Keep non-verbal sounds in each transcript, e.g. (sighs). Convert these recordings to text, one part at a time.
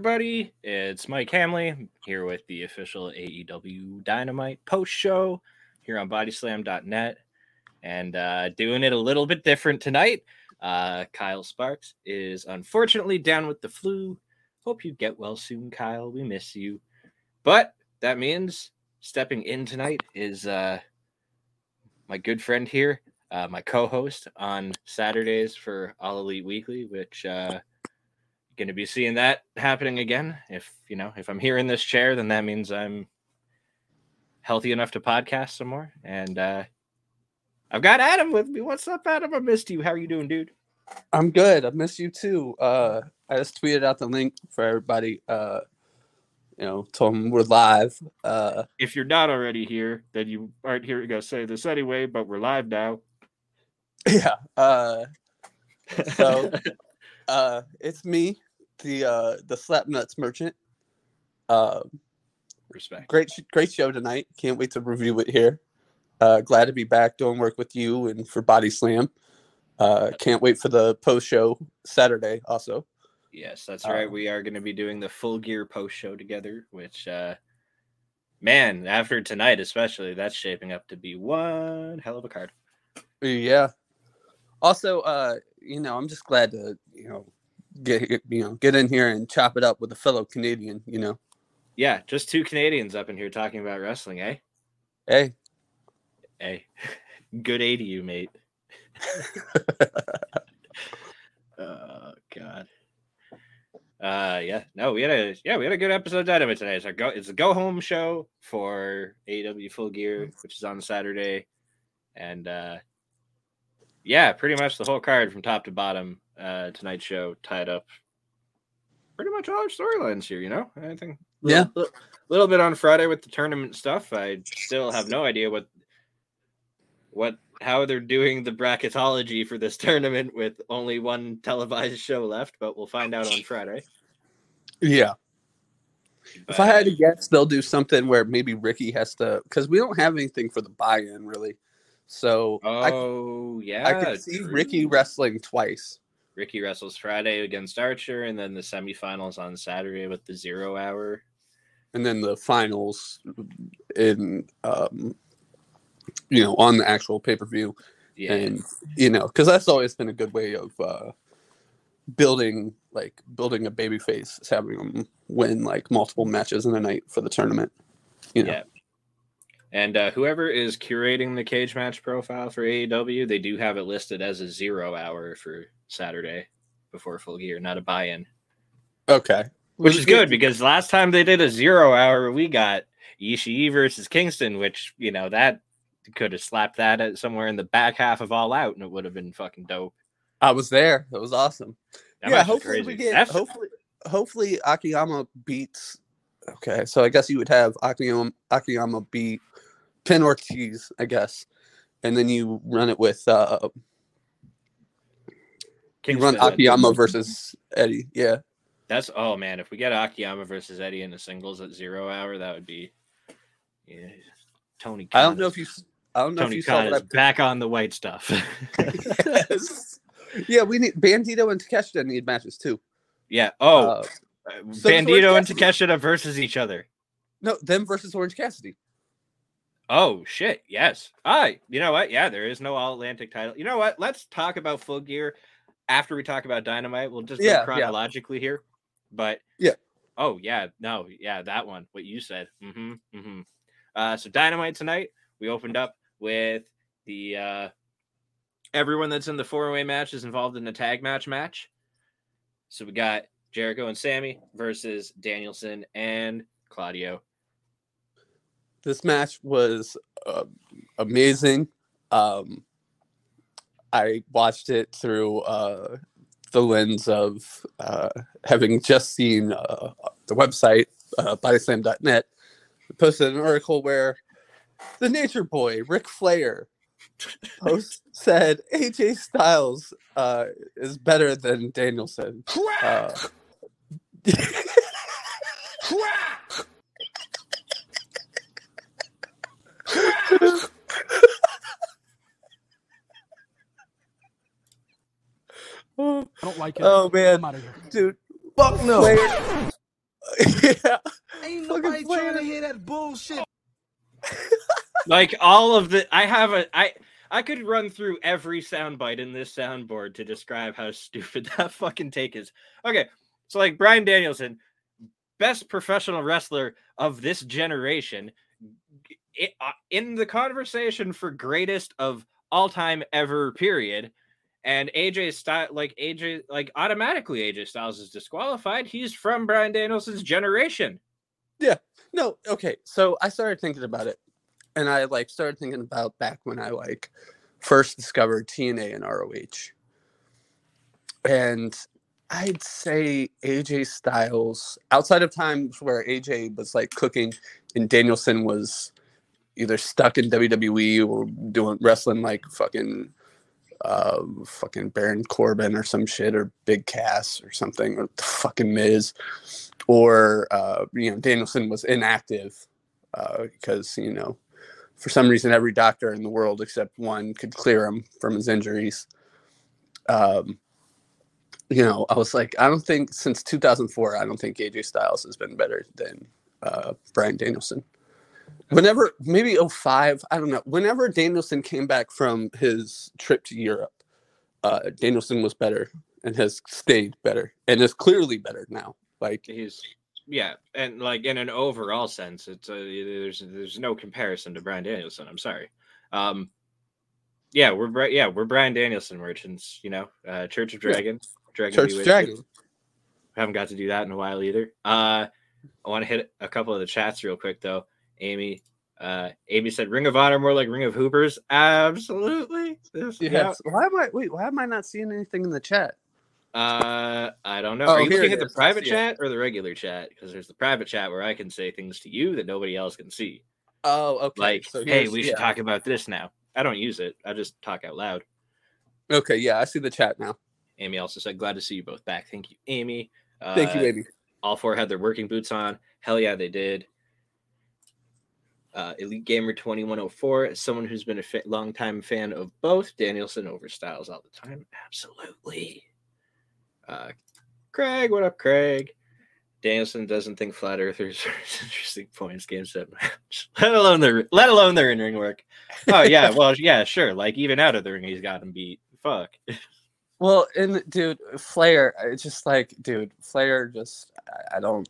everybody? It's Mike Hamley here with the official AEW Dynamite post show here on bodyslam.net and uh, doing it a little bit different tonight. Uh, Kyle Sparks is unfortunately down with the flu. Hope you get well soon, Kyle. We miss you. But that means stepping in tonight is uh, my good friend here, uh, my co-host on Saturdays for All Elite Weekly, which uh, going to be seeing that happening again. If you know, if I'm here in this chair, then that means I'm healthy enough to podcast some more. And uh, I've got Adam with me. What's up, Adam? I missed you. How are you doing, dude? I'm good. I miss you too. Uh, I just tweeted out the link for everybody. Uh, you know, told them we're live. Uh, if you're not already here, then you aren't here to go say this anyway. But we're live now. (laughs) Yeah. Uh, so (laughs) uh, it's me, the uh, the Slapnuts merchant. Uh, Respect. Great, great show tonight. Can't wait to review it here. Uh, glad to be back doing work with you and for Body Slam. Uh, can't wait for the post show Saturday also. Yes, that's right. Um, we are going to be doing the full gear post show together, which, uh, man, after tonight, especially, that's shaping up to be one hell of a card. Yeah. Also, uh, you know, I'm just glad to, you know, get you know get in here and chop it up with a fellow Canadian. You know. Yeah, just two Canadians up in here talking about wrestling, eh? Hey. Hey. (laughs) Good A to you, mate. (laughs) (laughs) oh God. Uh yeah, no, we had a yeah, we had a good episode of Dynamite today. It's our go it's a go home show for AEW Full Gear, which is on Saturday. And uh yeah, pretty much the whole card from top to bottom. Uh, tonight's show tied up pretty much all our storylines here. You know, I think yeah, a little, little bit on Friday with the tournament stuff. I still have no idea what what how they're doing the bracketology for this tournament with only one televised show left, but we'll find out on Friday. Yeah. But, if I had to guess, they'll do something where maybe Ricky has to, because we don't have anything for the buy-in really. So oh I, yeah, I could see true. Ricky wrestling twice. Ricky wrestles Friday against Archer, and then the semifinals on Saturday with the zero hour, and then the finals in um, you know on the actual pay per view. Yeah. And you know, because that's always been a good way of uh, building like building a baby face is having them win like multiple matches in a night for the tournament. You know? Yeah. And uh, whoever is curating the cage match profile for AEW, they do have it listed as a zero hour for Saturday before full gear, not a buy in. Okay. Which is good because last time they did a zero hour, we got Ishii versus Kingston, which, you know, that could have slapped that at somewhere in the back half of All Out and it would have been fucking dope. I was there. It was awesome. That yeah, hopefully we get That's... hopefully hopefully Akiyama beats Okay, so I guess you would have Akiyama Akiyama beat Pin Ortiz, I guess, and then you run it with uh, you run Akiyama versus Eddie. Yeah, that's oh man, if we get Akiyama versus Eddie in the singles at zero hour, that would be yeah. Tony. Khan I don't know if you. I don't know Tony if you Khan saw is back on the white stuff. (laughs) yes. Yeah, we need Bandito and Takeshita need matches too. Yeah. Oh, uh, so Bandito and Takeshita versus each other. No, them versus Orange Cassidy. Oh shit! Yes. I. You know what? Yeah, there is no All Atlantic title. You know what? Let's talk about Full Gear after we talk about Dynamite. We'll just yeah, chronologically yeah. here. But yeah. Oh yeah. No. Yeah. That one. What you said. Mm-hmm. Mm-hmm. Uh, so Dynamite tonight. We opened up with the uh, everyone that's in the four way match is involved in the tag match match. So we got Jericho and Sammy versus Danielson and Claudio this match was uh, amazing. Um, I watched it through uh, the lens of uh, having just seen uh, the website uh, bodyslam.net posted an article where the Nature Boy Ric Flair post (laughs) said AJ Styles uh, is better than Danielson (laughs) don't like it. Oh man, dude. Fuck no. (laughs) yeah. Ain't nobody Flair. trying to hear that bullshit. (laughs) like all of the I have a I I could run through every soundbite in this soundboard to describe how stupid (laughs) that fucking take is. Okay, so like Bryan Danielson, best professional wrestler of this generation, i- uh, in the conversation for greatest of all time ever. Period. And AJ style like AJ like automatically AJ Styles is disqualified. He's from Bryan Danielson's generation. Yeah. No, okay. So I started thinking about it, and I like started thinking about back when I like first discovered TNA and ROH, and I'd say AJ Styles, outside of times where AJ was like cooking and Danielson was either stuck in WWE or doing wrestling like fucking uh fucking Baron Corbin or some shit or Big Cass or something or the fucking Miz. Or uh you know Danielson was inactive uh because you know for some reason every doctor in the world except one could clear him from his injuries. Um you know I was like I don't think since 2004 I don't think AJ Styles has been better than uh Bryan Danielson whenever maybe 05 i don't know whenever danielson came back from his trip to europe uh danielson was better and has stayed better and is clearly better now like He's yeah, and like in an overall sense, it's a, there's there's no comparison to Bryan Danielson. I'm sorry. Um, yeah, we're yeah we're Bryan Danielson merchants. You know, uh, Church of Yeah. Dragon, Dragon church you. dragon Haven't got to do that in a while either. Uh, I want to hit a couple of the chats real quick though. Amy, uh, Amy said Ring of Honor more like Ring of Hoopers. Absolutely. This- yes yeah. why am i wait why am i not seeing anything in the chat Uh, I don't know. Oh, Are you looking at the private see it. chat or the regular chat? Because there's the private chat where I can say things to you that nobody else can see. oh okay Like, so hey, we should yeah. talk about this now. I don't use it. I just talk out loud. okay yeah i see the chat now Amy also said, "Glad to see you both back." Thank you, Amy. Uh, thank you amy All four had their working boots on. Hell yeah, they did. Uh, Elite Gamer 2104, someone who's been a fa- longtime fan of both Danielson over Styles all the time. Absolutely. Uh, Craig, what up, Craig? Danielson doesn't think flat earthers (laughs) are interesting points game set match, (laughs) let alone their let alone their in ring work. Oh yeah, (laughs) well yeah, sure. Like even out of the ring, he's got him beat. Fuck. well and dude flair it's just like dude flair just i, I don't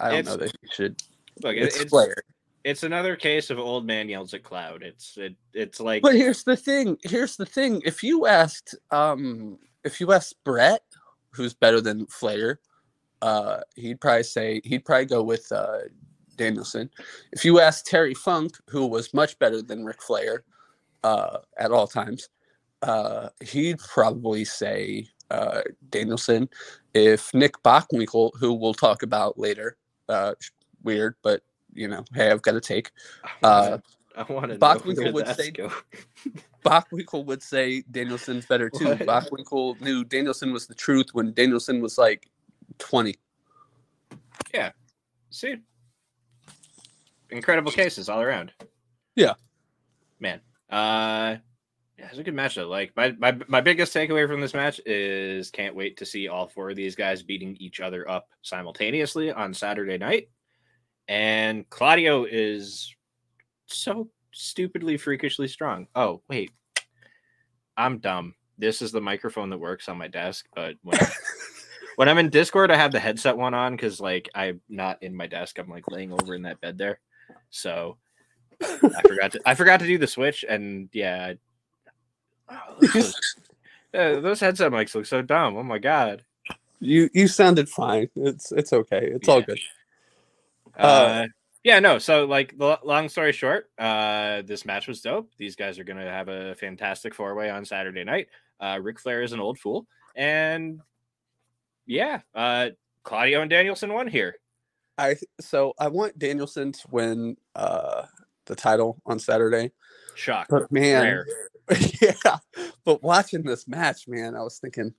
i don't know that he should Look, it- it's, it's flair it's another case of old man yells at cloud. It's it, it's like But here's the thing. Here's the thing. If you asked, um, if you asked Bret, who's better than Flair, uh, he'd probably say he'd probably go with uh, Danielson. If you asked Terry Funk, who was much better than Ric Flair uh, at all times, uh, he'd probably say uh, Danielson. If Nick Bockwinkel, who we'll talk about later, uh, weird, but you know, hey, I've got to take. Uh, (laughs) I want to. Bockwinkel would say- (laughs) Bockwinkel would say Danielson's better too. What? Bockwinkel knew Danielson was the truth when Danielson was like 20. Yeah. See, incredible cases all around. Yeah. man. Uh, yeah, it's a good match though. Like my my my biggest takeaway from this match is can't wait to see all four of these guys beating each other up simultaneously on Saturday night. And Claudio is so stupidly freakishly strong. Oh wait, I'm dumb. This is the microphone that works on my desk, but when (laughs) when I'm in Discord, I have the headset one on because like I'm not in my desk. I'm like laying over in that bed there. So I forgot to I forgot to do the switch, and yeah, I- oh, those, (laughs) uh, those headset mics look so dumb. Oh my god. You you sounded fine. It's it's okay. It's all good. Uh, Uh, yeah, no. So, like, the long story short, uh, this match was dope. These guys are gonna have a fantastic four way on Saturday night. Uh, Ric Flair is an old fool, and yeah, uh, Claudio and Danielson won here. I so I want Danielson to win uh the title on Saturday. Shock. But man, Rare. (laughs) yeah. But watching this match, man, I was thinking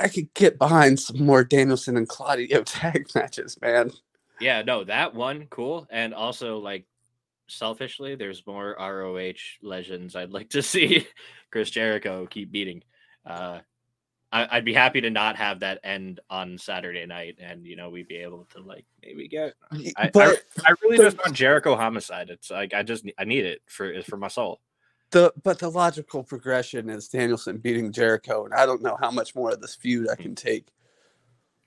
I, could get behind some more Danielson and Claudio (laughs) tag matches, man. Yeah, no, that one cool, and also like selfishly, there's more ROH legends I'd like to (laughs) see Chris Jericho keep beating. Uh, I, I'd be happy to not have that end on Saturday night, and you know we'd be able to like maybe get. I, I, I really but- just want Jericho homicide. It's like I just I need it for for my soul. The but the logical progression is Danielson beating Jericho, and I don't know how much more of this feud I can take.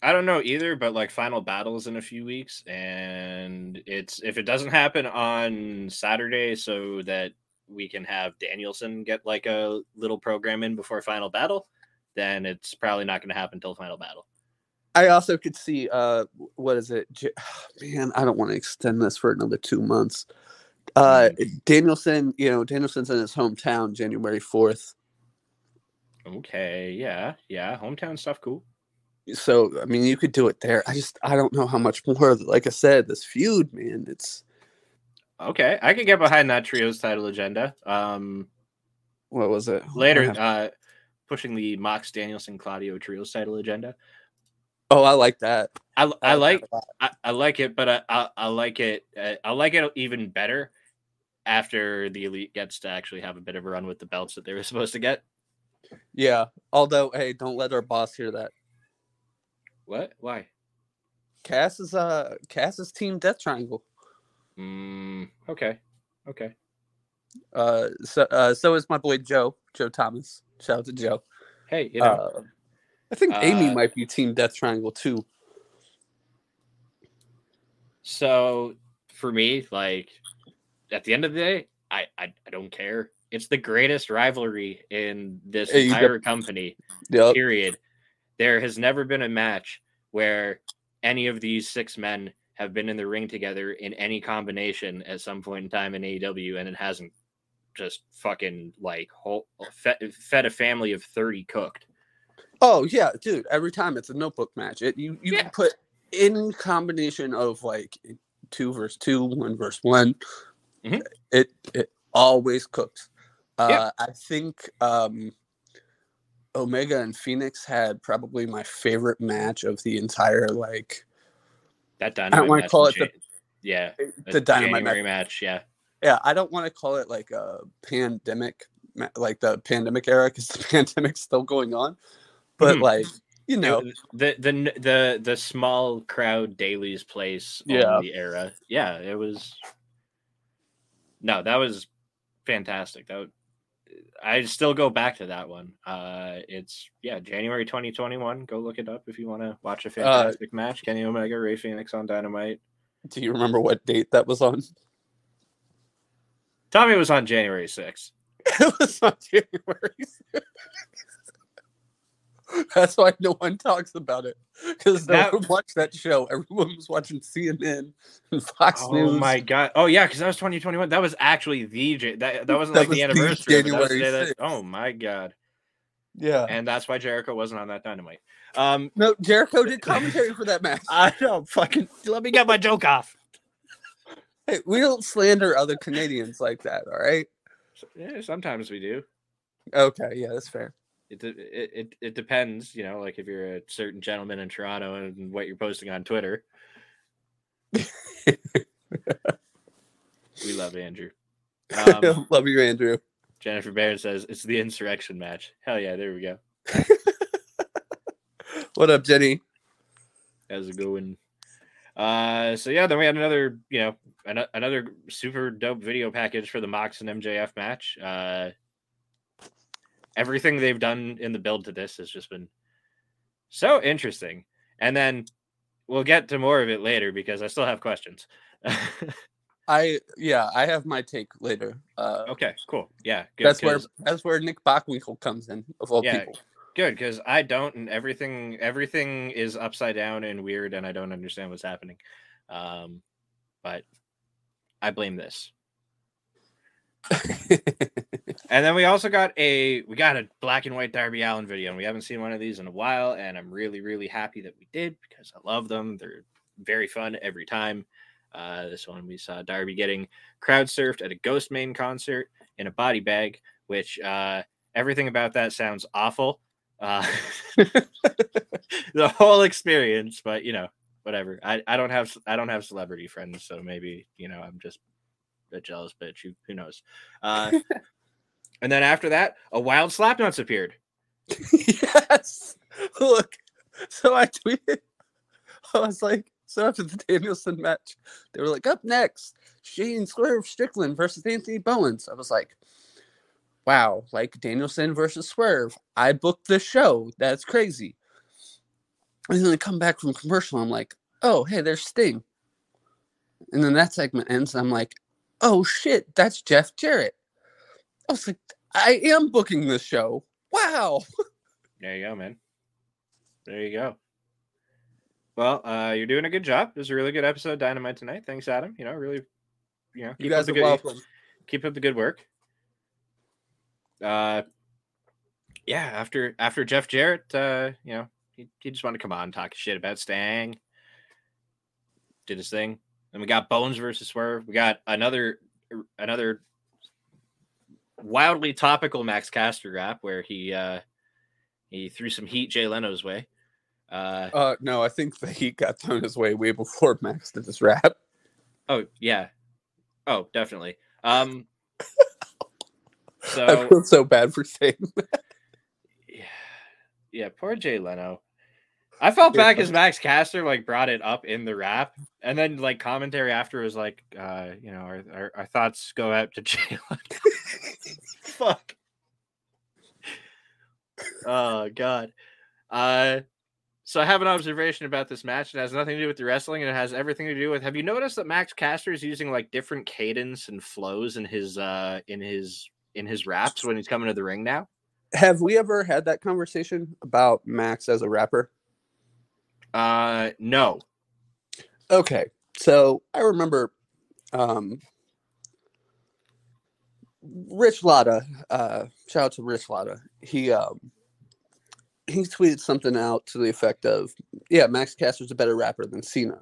I don't know either, but like final battles in a few weeks, and it's if it doesn't happen on Saturday, so that we can have Danielson get like a little program in before final battle, then it's probably not going to happen until final battle. I also could see uh what is it? (sighs) Man, I don't want to extend this for another two months. Uh Danielson, you know, Danielson's in his hometown January fourth. Okay, yeah, yeah, hometown stuff, cool. So I mean you could do it there. I just I don't know how much more like I said, this feud, man, it's Okay, I can get behind that trios title agenda. Um, what was it? later, uh, pushing the Mox Danielson Claudio trios title agenda. Oh, I like that. I, I like that. I, I like it, but I, I, I like it. Uh, I like it even better after the elite gets to actually have a bit of a run with the belts that they were (laughs) supposed to get. Yeah. Although, hey, don't let our boss hear that. What? Why? Cass is uh Cass's team Death Triangle. Mm, okay. Okay. Uh so uh so is my boy Joe, Joe Thomas. Shout out to Joe. Hey, you know, Uh, I think Amy uh, might be team Death Triangle too. so for me, like at the end of the day, I, I, I don't care. It's the greatest rivalry in this Hey, you got- entire company. Yep. period. There has never been a match where any of these six men have been in the ring together in any combination at some point in time in AEW, and it hasn't just fucking like whole, fed, fed a family of 30 cooked. Oh yeah, dude. Every time it's a notebook match. It you you Yeah. put in combination of like two versus two, one versus one. Mhm. It it always cooks. Uh, Yeah. I think um, Omega and Fenix had probably my favorite match of the entire like That dynamite wanna match call it the- yeah, the dynamite match. match. Yeah, Yeah, I don't want to call it like a pandemic, like the pandemic era, because (laughs) the pandemic's still going on. But Mhm. like you know, the the the the small crowd dailies place Yeah. on the era. Yeah, it was. No, that was fantastic. That would, I still go back to that one. Uh, it's yeah, January 2021. Go look it up if you want to watch a fantastic match. Kenny Omega, Rey Fenix on Dynamite. do you remember what date that was on? Tommy was on January 6th. (laughs) it was on January. 6th. (laughs) That's why no one talks about it because no That- (laughs) one watched that show. Everyone was watching CNN and Fox Oh News. Oh my god! Oh yeah, because that was 2021. That was actually the that that wasn't That like was the anniversary. the January that- oh my god! Yeah. And that's why Jericho wasn't on that Dynamite. Um, No, Jericho did (laughs) commentary for that match. I don't fucking let me get my joke off. Hey, we don't slander other Canadians like that. All right. Yeah, sometimes we do. Okay. Yeah, that's fair. It, it it it depends, you know, like if you're a certain gentleman in Toronto and what you're posting on Twitter. we love Andrew. Um, (laughs) Love you, Andrew. Jennifer Baird says it's the insurrection match. Hell yeah, there we go. (laughs) What up, Jenny? How's it going? Uh, so yeah, then we had another, you know, an- another super dope video package for the Mox and MJF match. Uh, everything they've done in the build to this has just been so interesting. And then we'll get to more of it later because I still have questions. I yeah, I have my take later. Uh, okay, cool. Yeah, good. that's where that's where Nick Bockwinkel comes in of all Yeah, people. good because I don't, and everything everything is upside down and weird, and I don't understand what's happening. Um, but I blame this. (laughs) And then we also got a we got a black and white Darby Allin video, and we haven't seen one of these in a while, and I'm really really happy that we did because I love them. They're very fun every time. Uh, this one we saw Darby getting crowd surfed at a Ghostemane concert in a body bag, which uh, everything about that sounds awful. Uh, (laughs) the whole experience, but you know, whatever. I, I don't have I don't have celebrity friends, so maybe you know I'm just a jealous bitch. Who, who knows? Uh, (laughs) and then after that, a wild slapnuts appeared. yes. Look, so I tweeted. I was like, so after the Danielson match, they were like, up next, Shane Swerve Strickland versus Anthony Bowens. I was like, wow, like Danielson versus Swerve. I booked the show. That's crazy. And then I come back from commercial. I'm like, oh, hey, there's Sting. And then that segment ends. I'm like, oh shit, that's Jeff Jarrett. I was like, I am booking this show. Wow. (laughs) There you go, man. There you go. Well, uh, you're doing a good job. It was a really good episode of Dynamite tonight. Thanks, Adam. You know, really, you know, You guys up the are good, welcome. keep up the good work. Uh, yeah. After after Jeff Jarrett, uh, you know, he, he just wanted to come on and talk shit about Stang. Did his thing. Then we got Bowens versus Swerve. We got another another wildly topical Max Caster rap where he uh he threw some heat Jay Leno's way. Uh Uh, no, I think the heat got thrown his way way before Max did this rap. oh yeah. Oh, definitely. Um so (laughs) I feel so bad for saying that. yeah, yeah, poor Jay Leno. I felt Yeah. bad as Max Caster like brought it up in the rap, and then like commentary after was like, uh, you know, our, our, our thoughts go out to Jay Leno. Fuck. Oh god. Uh, so I have an observation about this match. It has nothing to do with the wrestling, and it has everything to do with. Have you noticed that Max Caster is using like different cadence and flows in his uh in his in his raps when he's coming to the ring now? Have we ever had that conversation about Max as a rapper? Uh, no. Okay, so I remember um, Rich Latta. Uh, shout out to Rich Latta. He um, he tweeted something out to the effect of, "Yeah, Max Caster's a better rapper than Cena."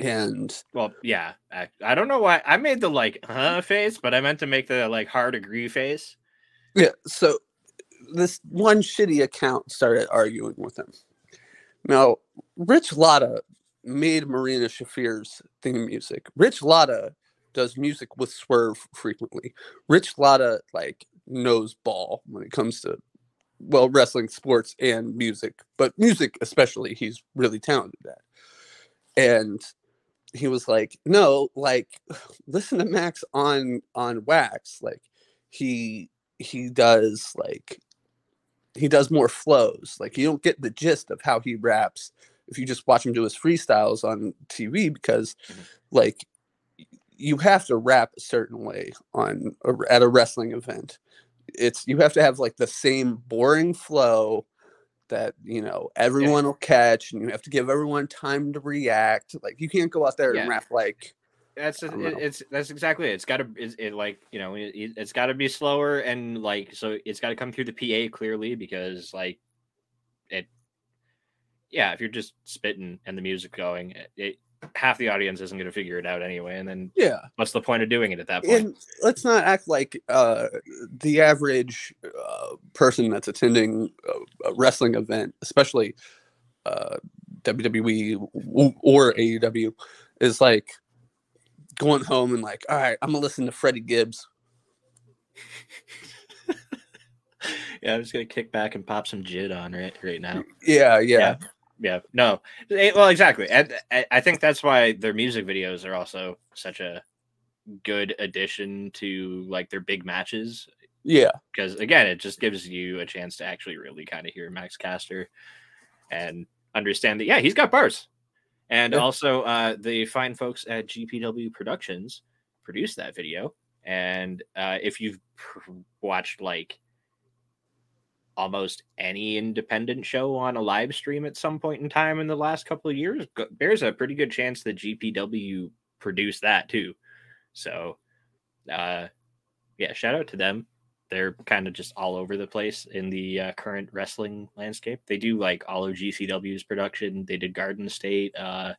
And Well, yeah. I, I don't know why I made the like huh face, but I meant to make the like hard agree face. Yeah, so this one shitty account started arguing with him. Now, Rich Latta made Marina Shafir's theme music. Rich Latta does music with Swerve frequently. Rich Latta like knows ball when it comes to well wrestling, sports, and music, but music especially, he's really talented at. And he was like, "No, like, (sighs) listen to Max on on Wax. Like, he he does like he does more flows. Like you don't get the gist of how he raps if you just watch him do his freestyles on TV because Mhm. like you have to rap a certain way on a, at a wrestling event. It's you have to have like the same boring flow that you know everyone will catch and you have to give everyone time to react like you can't go out there Yeah. and rap like That's uh, I don't it, it's that's exactly it. It's got to it's it like you know it, it- it's got to be slower and like so it's got to come through the PA clearly because like it yeah if you're just spitting and the music going it, it half the audience isn't going to figure it out anyway and then yeah what's the point of doing it at that point? and let's not act like uh, the average uh, person that's attending a, a wrestling event, especially uh, WWE or AEW, is like going home and like, all right, I'm gonna listen to Freddie Gibbs. (laughs) yeah, I'm just gonna kick back and pop some JID on right right now. Yeah, yeah, Yeah. Yeah, no, Eh, well, exactly. And I- I think that's why their music videos are also such a good addition to like their big matches yeah. because again, it just gives you a chance to actually really kind of hear Max Caster and understand that yeah, he's got bars. And Yeah. also, uh, the fine folks at GPW Productions produced that video. And uh, if you've pr- watched like almost any independent show on a live stream at some point in time in the last couple of years, there's a pretty good chance that GPW produced that too. So, uh, yeah, shout out to them. They're kind of just all over the place in the uh, current wrestling landscape. They do like all of GCW's production. They did Garden State. Uh,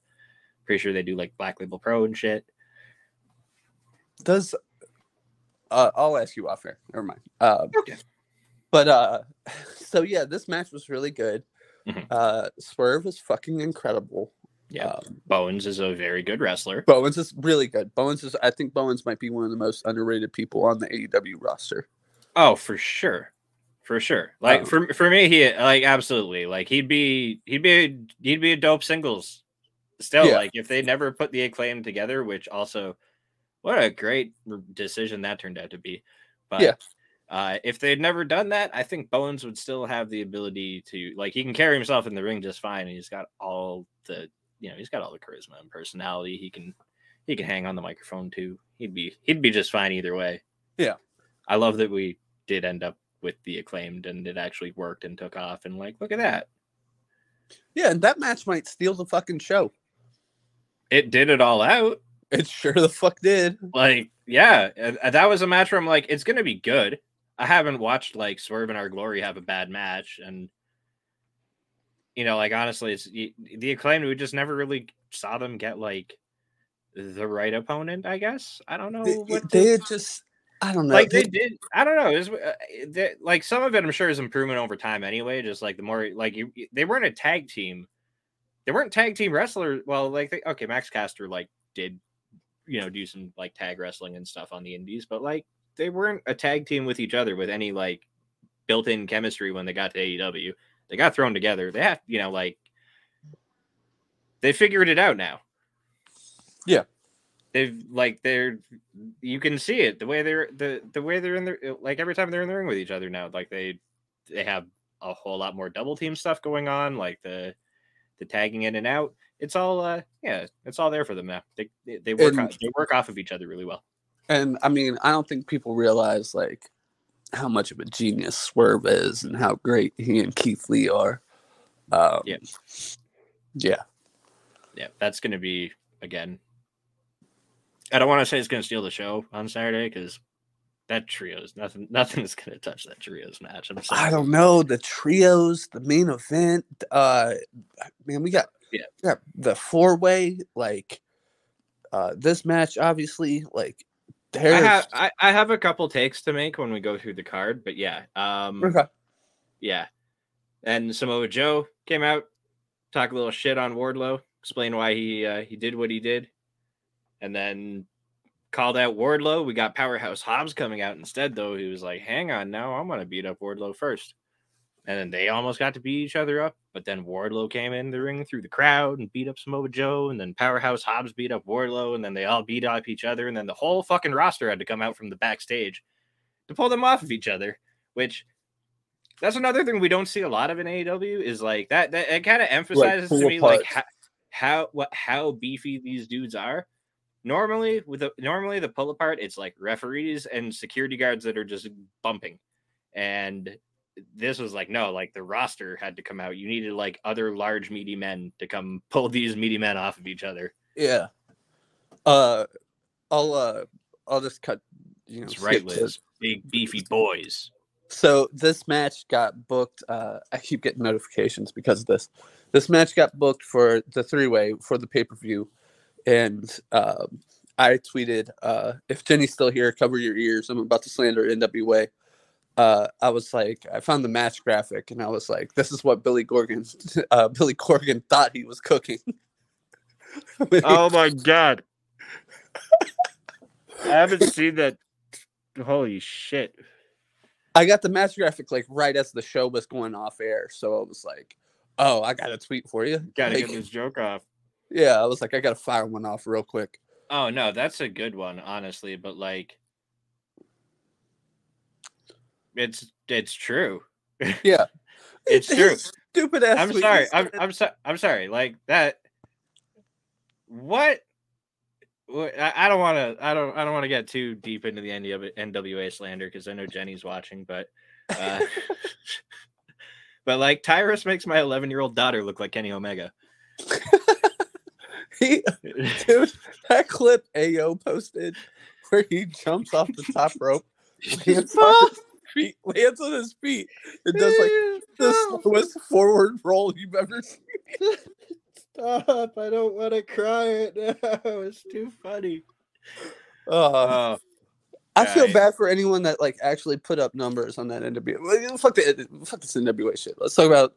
pretty sure they do like Black Label Pro and shit. Does uh, I'll ask you off air. Never mind. Uh, Okay. But uh, (laughs) so yeah, this match was really good. Mhm. Uh, Swerve was fucking incredible. Yeah, Um, Bowens is a very good wrestler. Bowens is really good. Bowens is, I think Bowens might be one of the most underrated people on the AEW roster. Oh, for sure, for sure. Like Um, for for me, he like absolutely like he'd be he'd be he'd be a dope singles. Still, Yeah. like if they never put the acclaim together, which also what a great decision that turned out to be. But Yeah. Uh, if they'd never done that, I think Bowens would still have the ability to like he can carry himself in the ring just fine, and he's got all the you know he's got all the charisma and personality. He can he can hang on the microphone too. He'd be he'd be just fine either way. Yeah. I love that we did end up with the acclaimed and it actually worked and took off and like look at that. Yeah, and that match might steal the fucking show. It did it all out. It sure the fuck did. Like, yeah, that was a match where I'm like, it's gonna be good. I haven't watched like Swerve In Our Glory have a bad match, and you know, like honestly, it's the acclaimed. We just never really saw them get like the right opponent. I guess I don't know They, what they just, I don't know. like they- they did. I don't know. Was, uh, they, like some of it, I'm sure, is improvement over time. Anyway, just like the more like you, they weren't a tag team. They weren't tag team wrestlers. Well, like they, okay, Max Caster like did, you know, do some like tag wrestling and stuff on the Indies, but like they weren't a tag team with each other with any like built-in chemistry when they got to AEW. They got thrown together. They have, you know, like they figured it out now. Yeah. They've like they're you can see it the way they're the the way they're in the like every time they're in the ring with each other now. Like they they have a whole lot more double team stuff going on, like the the tagging in and out. It's all uh yeah, it's all there for them now. They they, they work And- on, they work off of each other really well. And I mean, I don't think people realize like how much of a genius Swerve is and how great he and Keith Lee are. Um, Yeah. Yeah. yeah, that's going to be again. I don't want to say it's going to steal the show on Saturday because that trio's nothing. (laughs) Nothing's going to touch that trios match. I'm sorry. I don't know the trios, the main event. Uh, man, we got Yeah. we got the four way. Like, uh, this match obviously like. I have I, I have a couple takes to make when we go through the card, but yeah, um, Okay. yeah. And Samoa Joe came out, talk a little shit on Wardlow, explain why he uh, he did what he did, and then called out Wardlow. We got Powerhouse Hobbs coming out instead, though. He was like, "Hang on, now I'm gonna beat up Wardlow first. And then they almost got to beat each other up, but then Wardlow came in the ring through the crowd and beat up Samoa Joe, and then Powerhouse Hobbs beat up Wardlow, and then they all beat up each other, and then the whole fucking roster had to come out from the backstage to pull them off of each other, which that's another thing we don't see a lot of in AEW is like that. That it kind of emphasizes to pull me like how, how what how beefy these dudes are. Normally, with the normally the pull apart, it's like referees and security guards that are just bumping, and this was like no, like the roster had to come out. You needed like other large meaty men to come pull these meaty men off of each other. Yeah. Uh, I'll uh, I'll just cut. You know, That's right, Liz. Big beefy boys. So this match got booked. Uh, I keep getting notifications because of this. This match got booked for the three way for the pay per view, and um, I tweeted, uh, "If Jenny's still here, cover your ears. I'm about to slander NWA." Uh, I was like, I found the match graphic, and I was like, "This is what Billy Corgan, (laughs) uh, Billy Corgan thought he was cooking." (laughs) Oh my god. I haven't (laughs) seen that. Holy shit. I got the match graphic like right as the show was going off air, so I was like, "Oh, I got a tweet for you." Gotta Like, get this joke off. Yeah, I was like, I gotta fire one off real quick. Oh no, that's a good one, honestly, but like it's it's true. Yeah, (laughs) It's (laughs) true. Stupid ass. I'm sorry. I'm I'm sorry. I'm sorry. Like that what what- I I don't want to. I don't. I don't want to get too deep into the NWA slander because I know Jenny's watching. But, uh, (laughs) but like Tyrus makes my 11 year old daughter look like Kenny Omega. He, dude, that clip Ao posted where he jumps off the top rope, his feet, (laughs) lands on his feet, and does like (laughs) the slowest forward roll you've ever (laughs) seen. Stop! I don't want to cry it now. It's too funny. Uh, Oh, I feel right. bad for anyone that like actually put up numbers on that NWA. Well, Fuck the fuck this NWA shit. Let's talk about.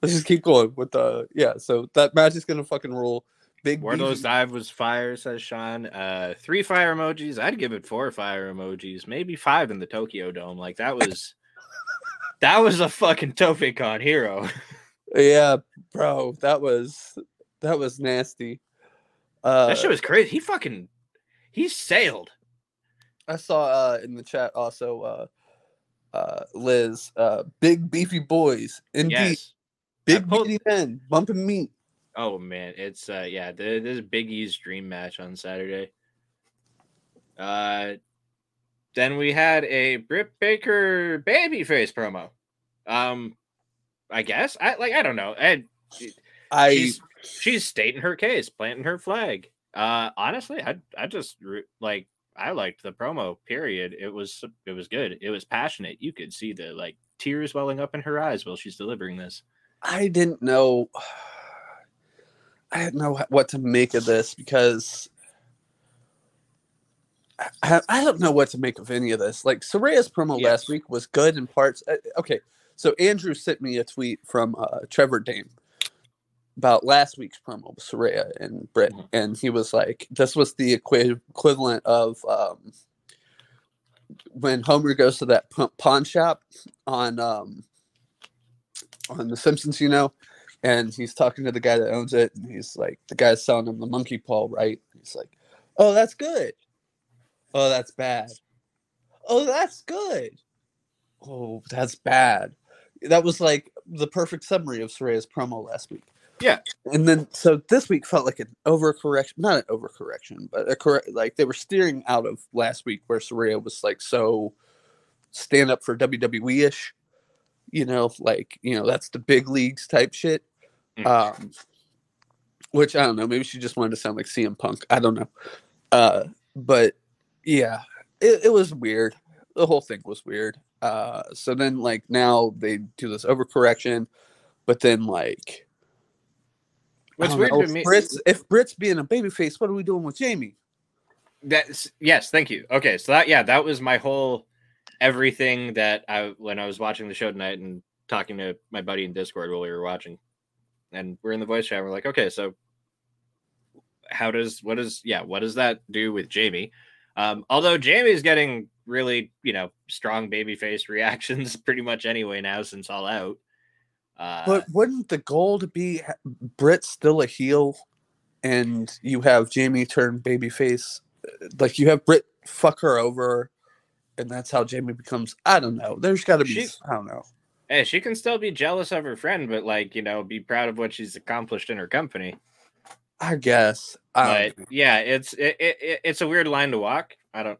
Let's just keep going with the yeah. So that match is gonna fucking rule. Big Wardlow's dive was fire, says Sean. Uh, three fire emojis. I'd give it four fire emojis, maybe five in the Tokyo Dome. Like that was (laughs) that was a fucking Tope con Hilo. Yeah, bro, that was that was nasty. Uh, that shit was crazy. He fucking he sailed. I saw uh, in the chat also uh, uh, Liz, uh, big beefy boys, indeed, Yes. big pulled- beefy men, bumping meat. Oh man, it's uh yeah, th- this is Big E's dream match on Saturday. Uh then we had a Britt Baker babyface promo. Um I guess. I like I don't know. I, I she's she's stating her case, planting her flag. Uh honestly, I I just like I liked the promo period. It was it was good. It was passionate. You could see the like tears welling up in her eyes while she's delivering this. I didn't know. I didn't know what to make of this because I, I don't know what to make of any of this. Like Saraya's promo Yes. last week was good in parts. Uh, Okay, so Andrew sent me a tweet from uh, Trevor Dame about last week's promo with Saraya and Britt, Mhm. and he was like, "This was the equi- equivalent of um, when Homer goes to that pa- pawn shop on um, on The Simpsons, you know." And he's talking to the guy that owns it, and he's like, the guy's selling him the monkey paw, right? He's like, oh, that's good. Oh, that's bad. Oh, that's good. Oh, that's bad. That was like the perfect summary of Saraya's promo last week. Yeah. And then, so this week felt like an overcorrection, not an overcorrection, but a correct, like they were steering out of last week where Saraya was like so stand up for WWE ish you know, like you know, that's the big leagues type shit. Mm. Um, which I don't know. Maybe she just wanted to sound like CM Punk. I don't know. Uh, but yeah, it, it was weird. The whole thing was weird. Uh, so then like now they do this overcorrection, but then like What's weird know, to if me Britt's, if Britt's being a babyface, what are we doing with Jamie? That's yes, thank you. Okay, so that yeah, that was my whole everything that I when I was watching the show tonight and talking to my buddy in Discord while we were watching, and we're in the voice chat. We're like, okay, so how does what does yeah, what does that do with Jamie? Um, although Jamie's getting really you know strong babyface (laughs) reactions pretty much anyway now since All Out. Uh, But wouldn't the goal to be Britt still a heel, and you have Jamie turn babyface? Like you have Britt fuck her over, and that's how Jamie becomes. I don't know. There's got to be. She- I don't know. Hey, she can still be jealous of her friend, but like you know, be proud of what she's accomplished in her company. I guess. I but yeah, it's it, it, it- it's a weird line to walk. I don't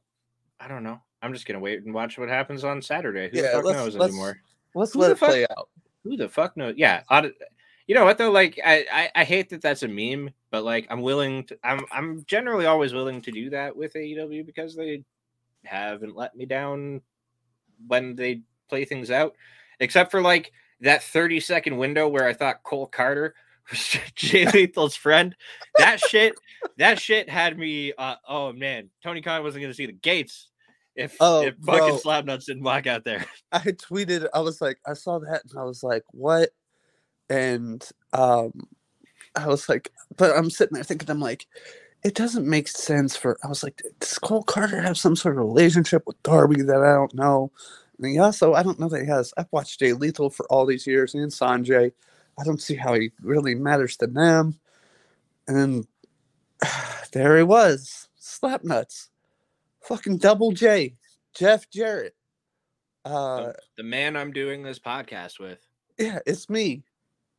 I don't know. I'm just gonna wait and watch what happens on Saturday. Who Yeah, the fuck let's- knows let's- anymore? Let's who let the it fuck- play out. Who the fuck knows? Yeah, I, you know what though? Like I, I I hate that that's a meme, but like I'm willing to. I'm I'm generally always willing to do that with AEW because they haven't let me down when they play things out, except for like that 30 second window where I thought Cole Karter (laughs) was Jay Lethal's friend. That shit, that shit had me. Uh, oh man, Tony Khan wasn't going to see the gates if Oh, if fucking. Slapnuts didn't walk out there. (laughs) I tweeted. I was like, I saw that, and I was like, what? And um, I was like, but I'm sitting there thinking, I'm like, it doesn't make sense for. I was like, does Cole Karter have some sort of relationship with Darby that I don't know? And he also, I don't know that he has. I've watched Jay Lethal for all these years and Sonjay. I don't see how he really matters to them. And (sighs) there he was, Slapnuts, fucking Double J, Jeff Jarrett. Uh, The- the man I'm doing this podcast with. yeah, it's me.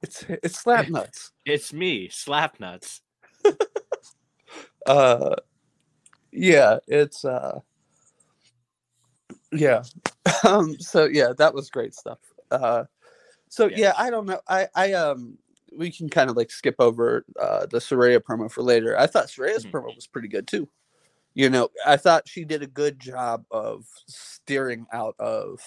It's it's Slapnuts. (laughs) It's me, Slapnuts. (laughs) uh, yeah, it's uh, yeah. (laughs) um, so yeah, that was great stuff. Uh, so yeah, I don't know. I I um, we can kind of like skip over uh the Saraya promo for later. I thought Saraya's Mhm. promo was pretty good too. You know, I thought she did a good job of steering out of,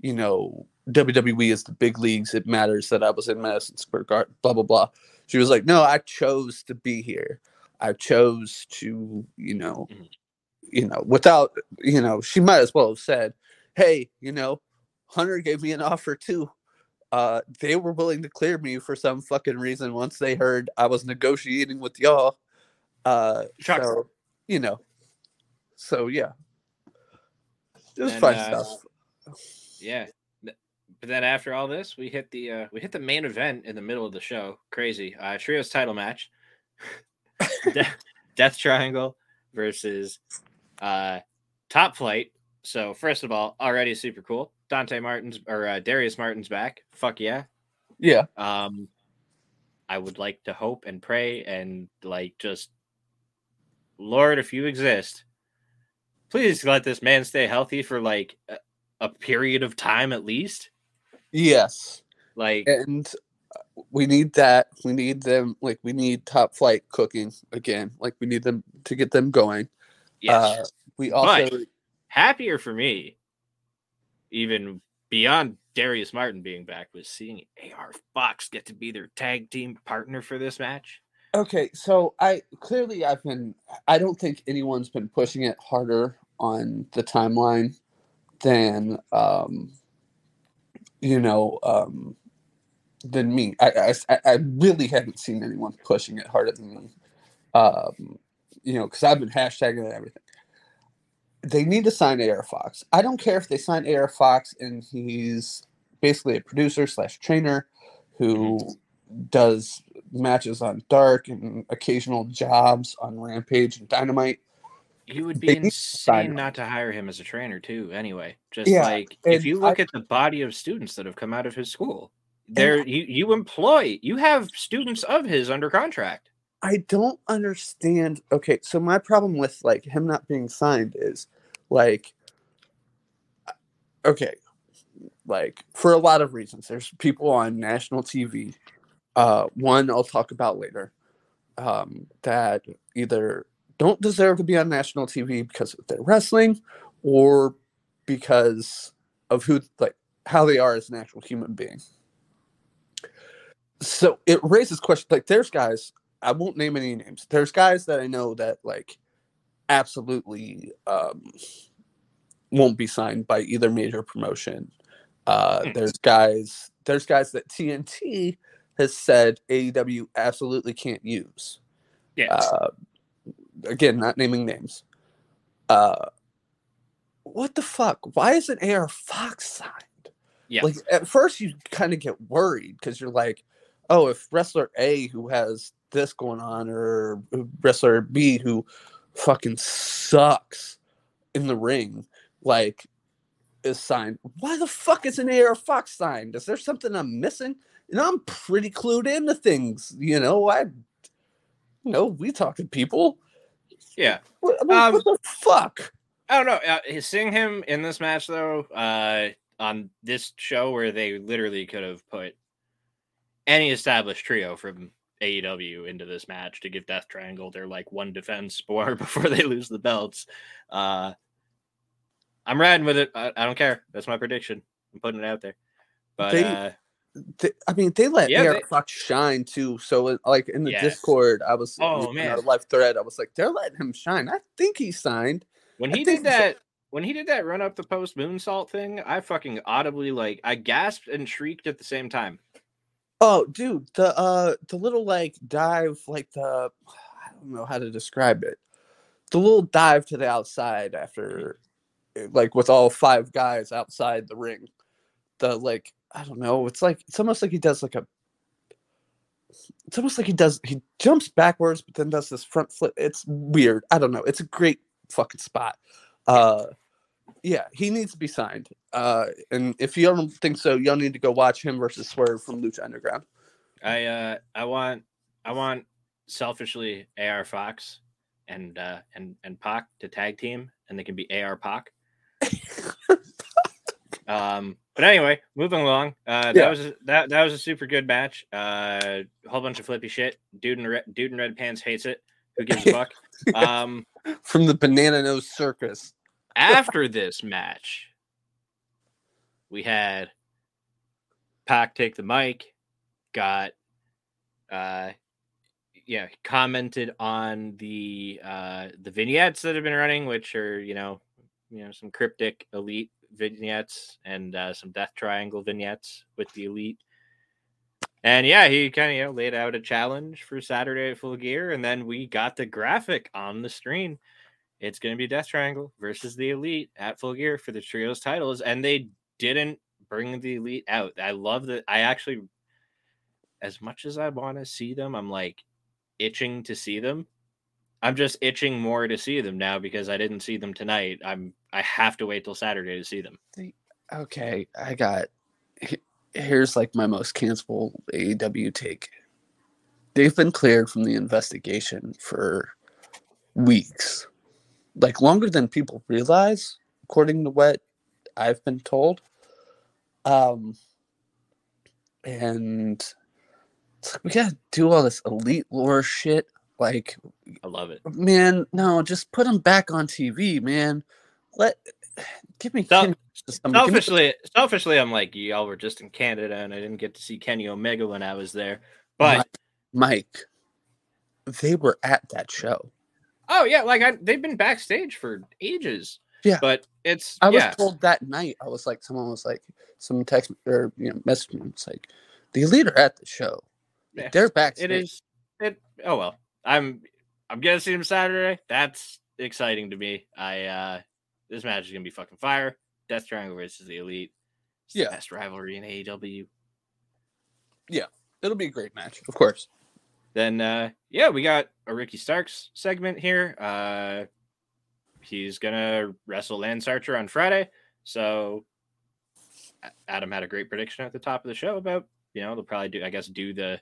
you know, WWE is the big leagues. It matters that I was in Madison Square Garden. Blah blah blah. She was like, "No, I chose to be here. I chose to, you know, Mhm. You know, without, you know, she might as well have said, "Hey, you know, Hunter gave me an offer too. Uh, they were willing to clear me for some fucking reason once they heard I was negotiating with y'all. Uh, Shocker. so, you know, so yeah, it was And, fun uh, stuff. Yeah. But then after all this, we hit the uh, we hit the main event in the middle of the show. Crazy uh, trios title match, (laughs) De- Death Triangle versus uh, Top Flight. So first of all, already super cool. Dante Martin's or uh, Darius Martin's back. Fuck yeah. Yeah. Um, I would like to hope and pray and like just, Lord, if you exist, please let this man stay healthy for like a, a period of time at least. Yes. Like, And uh, we need that. We need them. Like we need top flight cooking again. Like we need them to get them going. Yes, Uh, we also. But- happier for me, even beyond Darius Martin being back, was seeing AR Fox get to be their tag team partner for this match. Okay, so I clearly I've been I don't think anyone's been pushing it harder on the timeline than um you know um than me. I I, I really haven't seen anyone pushing it harder than me. Um you know, because I've been hashtagging and everything. They need to sign AR Fox. I don't care if they sign AR Fox and he's basically a producer slash trainer who mm-hmm. does matches on Dark and occasional jobs on Rampage and Dynamite. You would be insane not to hire him as a trainer too. Anyway, just Yeah, like if you I- look at the body of students that have come out of his school, there you you employ you have students of his under contract. I don't understand. Okay, so my problem with like him not being signed is like okay, like for a lot of reasons. There's people on national TV. Uh, one I'll talk about later. Um, that either don't deserve to be on national TV because of their wrestling, or because of who like how they are as an actual human being. So it raises questions. Like there's guys I won't name any names. There's guys that I know that like absolutely um, won't be signed by either major promotion. Uh, Hmm. there's guys. There's guys that TNT has said AEW absolutely can't use. Yeah. Uh, again, not naming names. Uh, what the fuck? Why isn't AR Fox signed? yeah. Like at first you kind of get worried because you're like, oh, if wrestler A who has this going on or wrestler B who fucking sucks in the ring, like is signed. Why the fuck is an AR Fox signed? Is there something I'm missing? You know, I'm pretty clued into things. You know, I, you know, we talk to people. yeah. What, I mean, Um, what the fuck? I don't know. Uh, seeing him in this match though, uh, on this show where they literally could have put any established trio from AEW into this match to give Death Triangle their like one defense (laughs) war before they lose the belts. Uh, I'm riding with it. I, I don't care. That's my prediction. I'm putting it out there. But They- uh, They, I mean, they let Yeah, they- Fox shine too. So, like in the Yes. Discord, I was Oh, man. a live thread. I was like, they're letting him shine. I think he signed. when he did that, when he did that run up the post moonsault thing, I fucking audibly like I gasped and shrieked at the same time. Oh, dude, the uh, the little like dive, like the I don't know how to describe it. The little dive to the outside after, eh, like with all five guys outside the ring. The like I don't know. It's like it's almost like he does like a. It's almost like he does. He jumps backwards, but then does this front flip. It's weird. I don't know. It's a great fucking spot. Uh, yeah, he needs to be signed. Uh, and if you don't think so, y'all need to go watch him versus Swerve from Lucha Underground. I uh I want I want selfishly AR Fox and uh and and Pac to tag team and they can be AR Pac. (laughs) um but anyway, moving along. Uh that Yeah. was a, that that was a super good match. Uh a whole bunch of flippy shit. Dude in red, dude in red pants hates it. Who gives a fuck? (laughs) Um from the Banana Nose Circus. after this match, we had Pac take the mic, got uh yeah, commented on the uh the vignettes that have been running, which are, you know, you know, some cryptic elite vignettes and uh some death triangle vignettes with the elite. And yeah, he kind of you know laid out a challenge for Saturday at Full Gear, and then we got the graphic on the screen it's going to be Death Triangle versus the Elite at Full Gear for the trios titles, and they didn't bring the elite out. I love that. I actually, as much as I want to see them, I'm like itching to see them. I'm just itching more to see them now because I didn't see them tonight. I'm I have to wait till Saturday to see them. Okay, I got. Here's like my most cancelable AEW take. They've been cleared from the investigation for weeks, like longer than people realize, according to what I've been told. Um, and like we gotta do all this elite lore shit. Like, I love it. Man, no, just put them back on TV, man. Let give me so, selfishly. Me... Selfishly, I'm like y'all were just in Canada, and I didn't get to see Kenny Omega when I was there. But Mike, they were at that show. Oh yeah, like I, they've been backstage for ages. Yeah, but it's. I was told that night. I was like, someone was like, some text or you know, message me. It's like, the leader at the show. Yeah. They're backstage. It is. It. Oh well. I'm. I'm gonna see them Saturday. That's exciting to me. I. uh This match is gonna be fucking fire. Death Triangle versus the Elite. It's yeah. the best rivalry in AEW. Yeah, it'll be a great match, of course. Then, uh yeah, we got a Ricky Starks segment here. Uh He's gonna wrestle Lance Archer on Friday. So Adam had a great prediction at the top of the show about you know they'll probably do I guess do the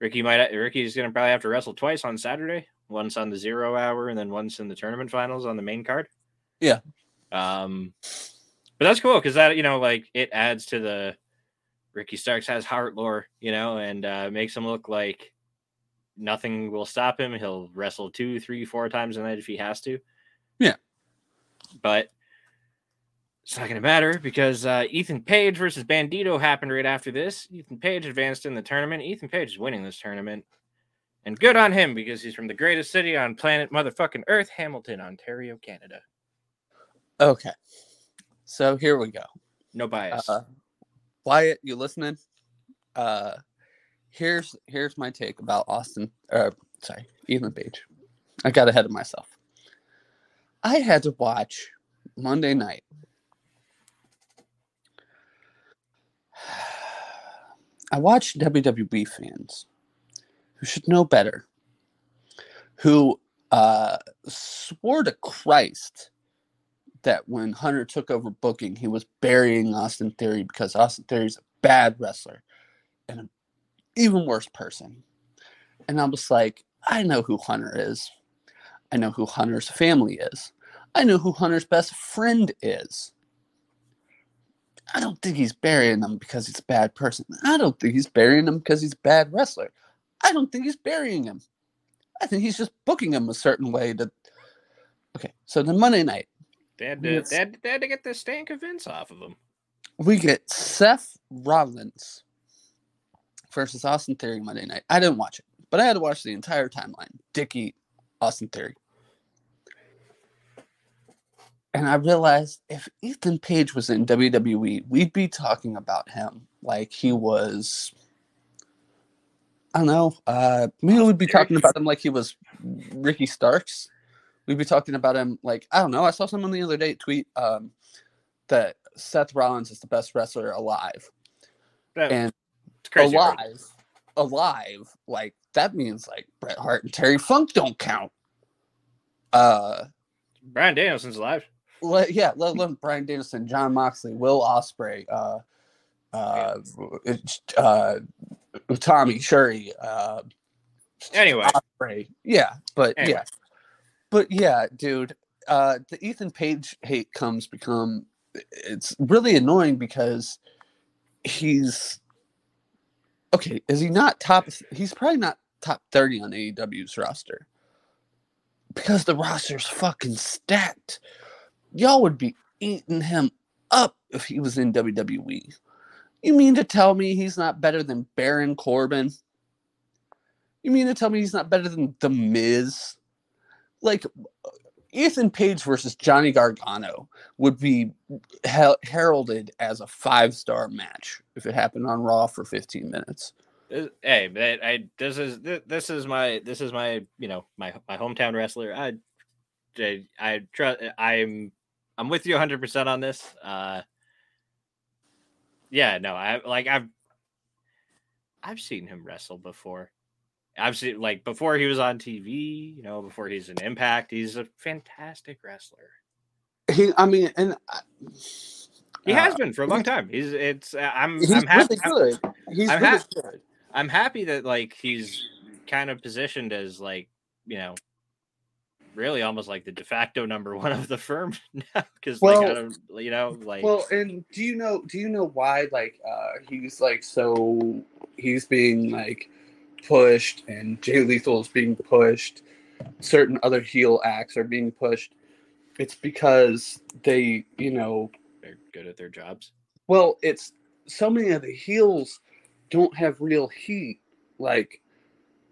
Ricky might Ricky's gonna probably have to wrestle twice on Saturday, once on the zero hour and then once in the tournament finals on the main card. Yeah. Um, but that's cool because that you know like it adds to the Ricky Starks has heart lore, you know, and uh, makes him look like nothing will stop him. He'll wrestle two, three, four times a night if he has to. Yeah. But it's not going to matter because uh, Ethan Page versus Bandito happened right after this. Ethan Page advanced in the tournament. Ethan Page is winning this tournament. And good on him because he's from the greatest city on planet motherfucking Earth, Hamilton, Ontario, Canada. Okay. So here we go. No bias. Uh, Wyatt, you listening? Uh here's here's my take about Austin uh sorry, Ethan Page. I got ahead of myself. I had to watch Monday night. (sighs) I watched WWE fans who should know better, who uh, swore to Christ that when Hunter took over booking, he was burying Austin Theory because Austin Theory is a bad wrestler and an even worse person. And I was like, I know who Hunter is. I know who Hunter's family is. I know who Hunter's best friend is. I don't think he's burying him because he's a bad person. I don't think he's burying him because he's a bad wrestler. I don't think he's burying him. I think he's just booking him a certain way to. Okay, so the Monday night. They had to, they had, they had to get the stank of Vince off of him. We get Seth Rollins versus Austin Theory Monday night. I didn't watch it, but I had to watch the entire timeline. Dickie, Austin Theory and I realized if Ethan Page was in WWE, we'd be talking about him like he was. I don't know. Uh, maybe we'd be talking about him like he was Ricky Starks. We'd be talking about him like I don't know. I saw someone the other day tweet um, that Seth Rollins is the best wrestler alive, and alive, alive. Like that means like Bret Hart and Terry Funk don't count. Uh, Bryan Danielson's alive let, yeah, let alone Bryan Danielson, Jon Moxley, Will Ospreay, uh, uh, uh, Tommy Shuri. Uh, anyway, Ospreay. yeah, but anyway. yeah, but yeah, dude. Uh, the Ethan Page hate comes become it's really annoying because he's okay. Is he not top? He's probably not top thirty on AEW's roster because the roster's fucking stacked y'all would be eating him up if he was in WWE. You mean to tell me he's not better than Baron Corbin? You mean to tell me he's not better than The Miz? Like, Ethan Page versus Johnny Gargano would be heralded as a five star match if it happened on Raw for 15 minutes. Uh, hey, I, this is this is my this is my you know my my hometown wrestler. I I, I trust I'm I'm with you 100 percent on this. Uh, Yeah, no, I like I've I've seen him wrestle before. I've seen like before he was on TV, you know, before he's an Impact. He's a fantastic wrestler. He, I mean, and I, He uh, has been for a long time. He's it's uh, I'm He's I'm happy. really good. He's I'm really hap- good. I'm happy that like he's kind of positioned as like you know really almost like the de facto number one of the firm (laughs) now because Well- like I don't, you know like Well, and do you know? Do you know why? Like, uh, he's like so. He's being like pushed, and Jay Lethal is being pushed. Certain other heel acts are being pushed. It's because they, you know, they're good at their jobs. well, it's so many of the heels don't have real heat. Like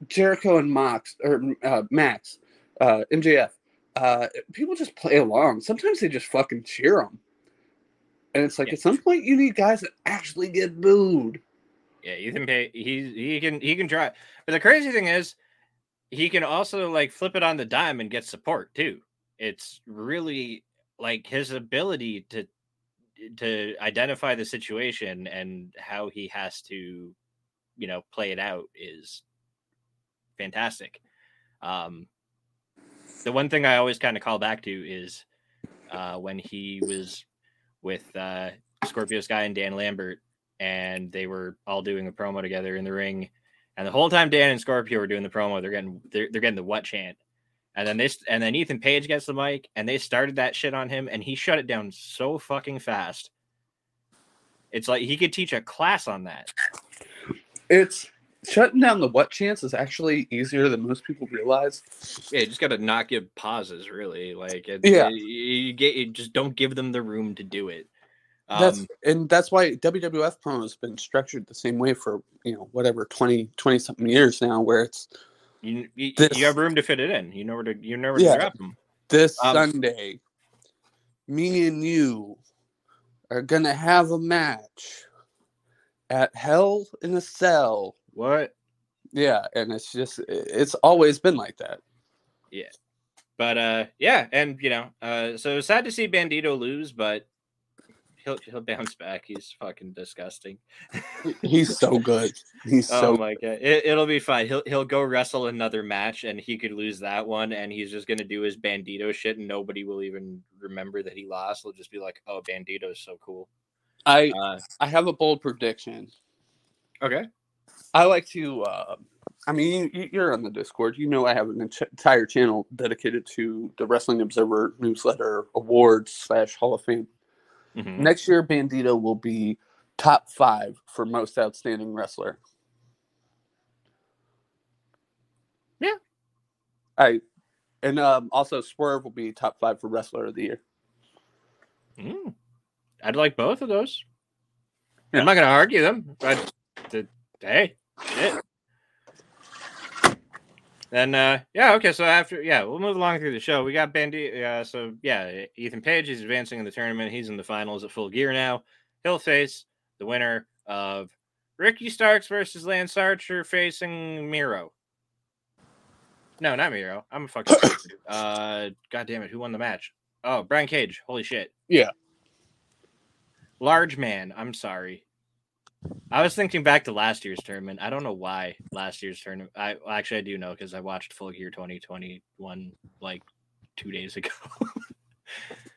Jericho and Mox or uh, Max, uh, MJF. Uh, people just play along. Sometimes they just fucking cheer them. And it's like Yeah. at some point you need guys that actually get booed. Yeah, Ethan Page, he he can he can try. But the crazy thing is, he can also like flip it on the dime and get support too. It's really like his ability to to identify the situation and how he has to, you know, play it out is fantastic. Um, the one thing I always kind of call back to is uh, when he was with uh, Scorpio Sky and Dan Lambert, and they were all doing a promo together in the ring. And the whole time Dan and Scorpio were doing the promo, they're getting they're, they're getting the what chant. And then this and then Ethan Page gets the mic and they started that shit on him and he shut it down so fucking fast. It's like he could teach a class on that. It's shutting down the what chance is actually easier than most people realize. Yeah, you just got to not give pauses, really. Like, it, Yeah. you, you get you just don't give them the room to do it. That's Um, and that's why WWF promo has been structured the same way for you know whatever 20 20 something years now where it's you, you, this- you have room to fit it in. You know where to you know where Yeah. to drop them. this Um, Sunday, me and you are gonna have a match at Hell in a Cell. What? Yeah, and it's just it's always been like that. Yeah. But uh, yeah, and you know, uh, so sad to see Bandito lose, but he'll he'll bounce back. He's fucking disgusting. He's so good. He's oh so my god, it, it'll be fine. He'll he'll go wrestle another match, and he could lose that one, and he's just gonna do his Bandito shit, and nobody will even remember that he lost. They'll just be like, "Oh, Bandito is so cool." I Uh, I have a bold prediction. okay. I like to. Uh, I mean, you, you're on the Discord. You know, I have an entire channel dedicated to the Wrestling Observer newsletter awards slash Hall of Fame. Mhm. Next year, Bandito will be top five for most outstanding wrestler. Yeah. I and um, also Swerve will be top five for wrestler of the year. Mm. I'd like both of those. Yeah. I'm not gonna argue them, but the, hey, shit. Then uh yeah, okay, so after yeah, we'll move along through the show. We got Bandy uh so yeah, Ethan Page is advancing in the tournament. He's in the finals at full gear now. He'll face the winner of Ricky Starks versus Lance Archer facing Miro. No, not Miro. I'm a fucking (coughs) uh god damn it, who won the match? Oh, Brian Cage. Holy shit. Yeah. Large man. I'm sorry. I was thinking back to last year's tournament. I don't know why last year's tournament. I well, actually I do know because I watched Full Gear 2021 like two days (laughs) ago.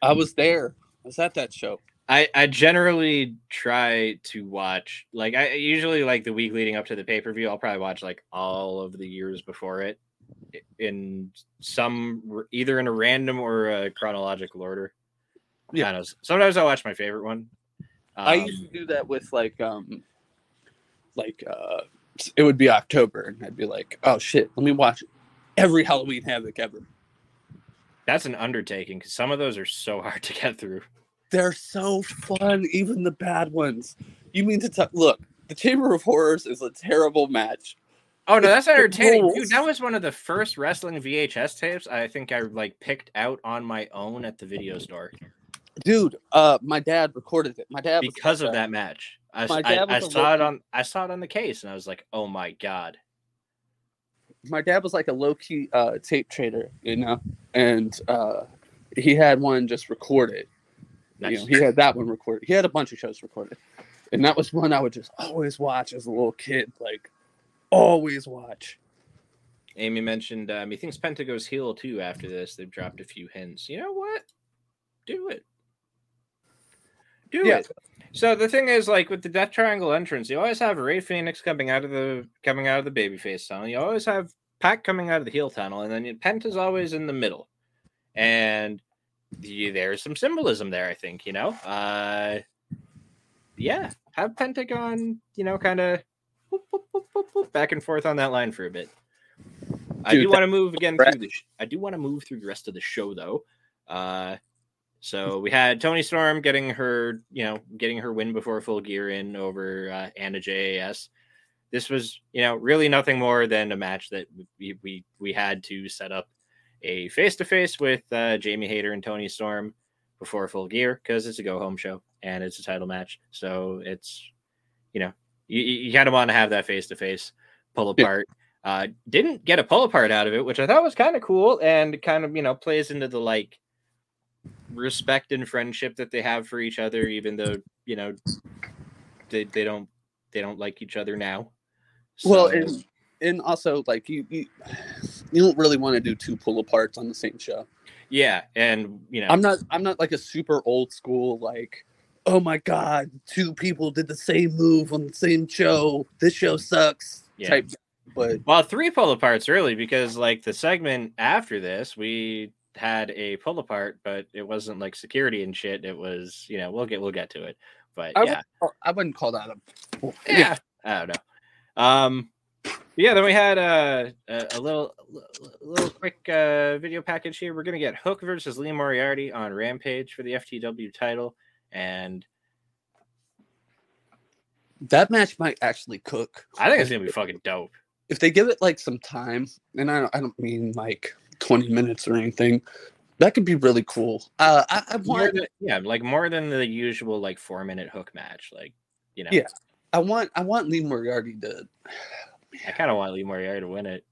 I was there. I was at that show. I I generally try to watch like I usually like the week leading up to the pay per view. I'll probably watch like all of the years before it in some either in a random or a chronological order. Yeah. Sometimes I watch my favorite one. I Um, used to do that with like um like uh it would be October and I'd be like, oh shit, let me watch every Halloween Havoc ever. That's an undertaking because some of those are so (laughs) hard to get through. They're so fun, even the bad ones. You mean to talk look, the Chamber of Horrors is a terrible match. Oh no, that's entertaining, dude. That was one of the first wrestling VHS tapes I think I like picked out on my own at the video store Dude, uh my dad recorded it. My dad because of that match. I, I- I saw it on I saw it on the case and I was like, oh my god. my dad was like a low key uh, tape trader, you know, and uh, he had one just recorded. Nice. You know, he had that one recorded. He had a bunch of shows recorded, and that was one I would just always watch as a little kid, like always watch. Amy mentioned um, he thinks Penta goes heel too after this. They've dropped a few hints. You know what? Do it. Do Yeah. it. So the thing is, like with the Death Triangle entrance, you always have Rey Fenix coming out of the coming out of the babyface tunnel. You always have Pac coming out of the heel tunnel, and then Penta's always in the middle. And the, there's some symbolism there, I think. You know, uh, yeah, have Pentagon, you know, kind of back and forth on that line for a bit. I do want to move again through the. Sh- I do want to move through the rest of the show though. Uh, so (laughs) we had Toni Storm getting her, you know, getting her win before full gear in over uh, Anna JAS. This was, you know, really nothing more than a match that we we we had to set up a face to face with uh, Jamie Hayter and Toni Storm before full gear because it's a go home show and it's a title match. So it's, you know, you, you kind of want to have that face to face pull Yeah. apart. Uh, didn't get a pull apart out of it, which I thought was kind of cool and kind of, you know, plays into the like respect and friendship that they have for each other, even though, you know, they, they don't they don't like each other now. Well, and and also like you you, you don't really want to do two pull aparts on the same show. yeah, and you know, I'm not I'm not like a super old school like oh my god two people did the same move on the same show this show sucks Yeah. type. But Well, three pull aparts really, because like the segment after this, we had a pull apart, but it wasn't like security and shit. It was, you know, we'll get we'll get to it. But I, yeah, would, I wouldn't call that a (laughs) yeah, I don't know. Um, yeah, then we had uh, a a little a little quick uh, video package here. We're gonna get Hook versus Lee Moriarty on Rampage for the FTW title, and that match might actually cook. I think it's gonna be fucking dope. if they give it like some time, and I don't, I don't mean like 20 minutes or anything, that could be really cool. Uh, I, I want, than, yeah, like more than the usual like four minute Hook match, like you know. Yeah. I want, I want Lee Moriarty to. I kind of want Lee Moriarty to win it.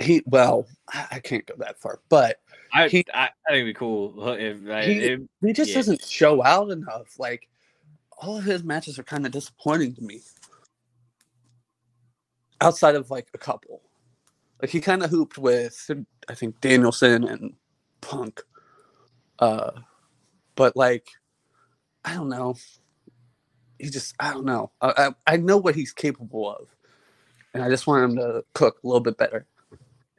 He well, I, I can't go that far, but I He- I, I think it'd be cool if I, He- if- he just Yeah. doesn't show out enough. Like all of his matches are kind of disappointing to me. Outside of like a couple, like he kind of hooped with I think Danielson and Punk, uh, but like I don't know. He just I don't know. I, I I know what he's capable of, and I just want him to cook a little bit better.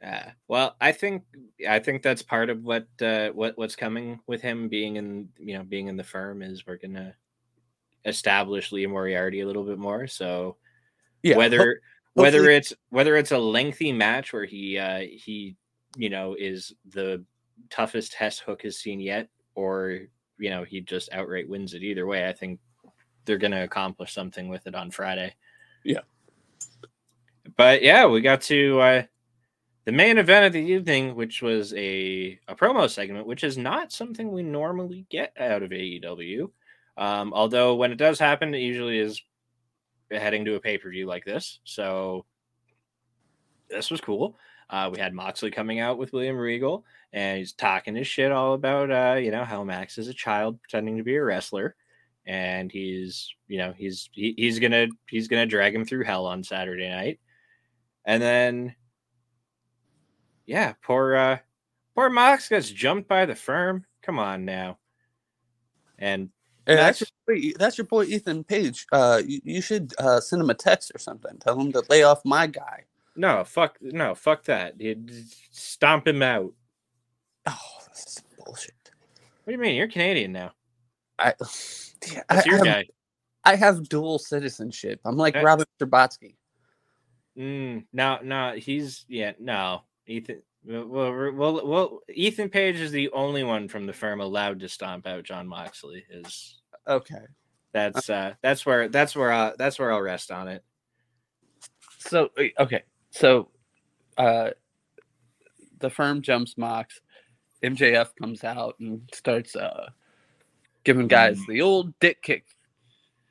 uh, well, I think I think that's part of what uh, what what's coming with him being in you know being in the firm is we're gonna establish Liam Moriarty a little bit more. So Yeah, whether whether hopefully- it's whether it's a lengthy match where he uh, he you know is the toughest test Hook has seen yet, or you know he just outright wins it. Either way, I think they're going to accomplish something with it on Friday. Yeah. But yeah, we got to uh, the main event of the evening, which was a a promo segment, which is not something we normally get out of AEW. Um, although when it does happen, it usually is heading to a pay per view like this. So this was cool. Uh, we had Moxley coming out with William Regal, and he's talking his shit all about, uh, you know, how Max is a child pretending to be a wrestler, and he's, you know, he's he, he's gonna he's gonna drag him through hell on Saturday night, and then, yeah, poor uh, poor Mox gets jumped by the firm. Come on now, and Max- that's your boy, that's your boy Ethan Page. Uh, you, you should uh, send him a text or something. Tell him to lay off my guy. no, fuck, no, fuck that. Stomp him out. Oh, this is bullshit. What do you mean? You're Canadian now. I, yeah, I, your I have, guy. I have dual citizenship. I'm like Okay. Robin Strabotsky. Mm, no, no, he's yeah, no. Ethan, well, well, well, well, Ethan Page is the only one from the firm allowed to stomp out Jon Moxley. Is Okay. that's uh that's where that's where uh that's where I'll rest on it. So okay. So, uh, the firm jumps Mox. MJF comes out and starts uh giving guys the old dick kick.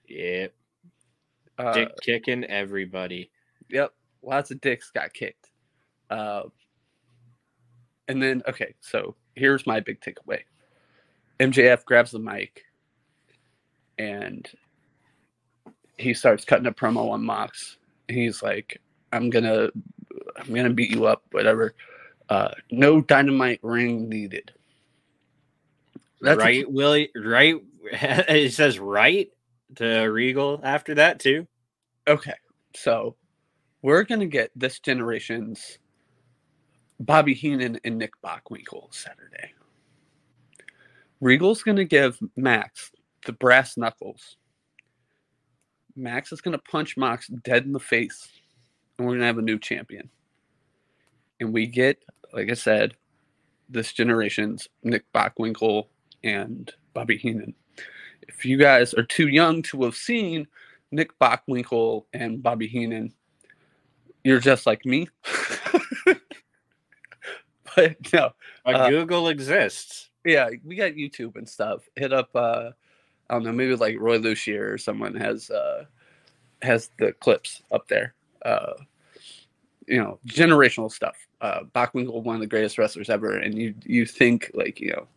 Yep, Uh, dick kicking everybody. Yep, lots of dicks got kicked. Uh, and then, okay, so here's my big takeaway MJF grabs the mic and he starts cutting a promo on Mox. He's like, "I'm gonna, I'm gonna beat you up, whatever. Uh, no dynamite ring needed." That's right, Willie. Right, (laughs) it says right to Regal after that too. Okay, so we're gonna get this generation's Bobby Heenan and Nick Bockwinkel Saturday. Regal's gonna give Max the brass knuckles. Max is gonna punch Mox dead in the face, and we're gonna have a new champion. And we get, like I said, this generation's Nick Bockwinkel and Bobby Heenan. If you guys are too young to have seen Nick Bockwinkel and Bobby Heenan, you're just like me. (laughs) but (laughs) no, uh, Google exists. Yeah, we got YouTube and stuff. Hit up, uh, I don't know, maybe like Roy Lucier or someone has uh, has the clips up there. Uh, you know, generational stuff. Uh, Bockwinkel, one of the greatest wrestlers ever, and you you think like you know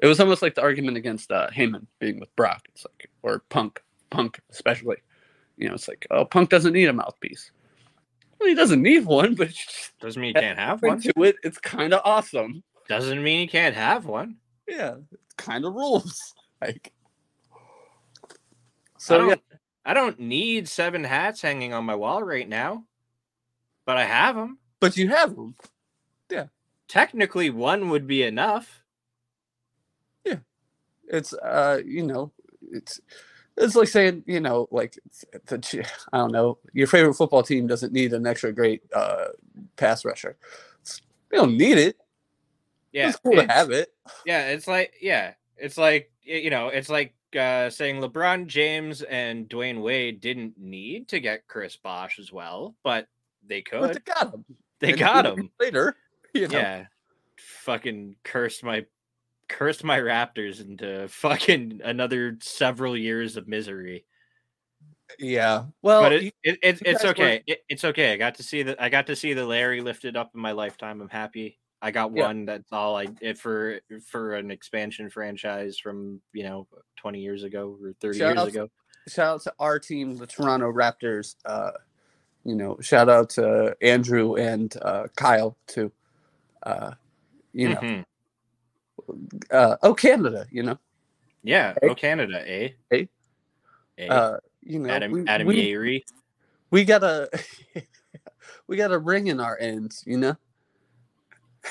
it was almost like the argument against uh, Heyman being with Brock. It's like, or Punk, Punk especially. You know, it's like, oh, Punk doesn't need a mouthpiece. He doesn't need one, but doesn't mean he can't have one. To it, it's kind of awesome. Doesn't mean he can't have one. Yeah, it kind of rules. (laughs) Like, so I don't, yeah. I don't need seven hats hanging on my wall right now, but I have them. But you have them. Yeah. Technically, one would be enough Yeah, it's uh you know it's it's like saying you know like the I don't know your favorite football team doesn't need an extra great uh pass rusher. they don't need it. Yeah, it's cool it's, to have it. Yeah, it's like yeah, it's like you know, it's like uh, saying LeBron James and Dwyane Wade didn't need to get Chris Bosh as well, but they could. But they got him. They and got him later. You know? Yeah, fucking cursed my cursed my Raptors into fucking another several years of misery. Yeah, well, but it, it, it it's okay. Were... it's okay. I got to see that. I got to see the Larry lifted up in my lifetime. I'm happy. I got yeah. one. That's all I it for for an expansion franchise from you know 20 years ago or 30 shout years ago. Shout out to our team, the Toronto Raptors. Uh, you know, shout out to Andrew and uh, Kyle too. Uh, you know, mm-hmm uh, oh Canada, you know. Yeah, hey. oh Canada, eh? Hey. Eh? Uh, you know, Adam we, Adam we, We got a (laughs) we got a ring in our ends, you know.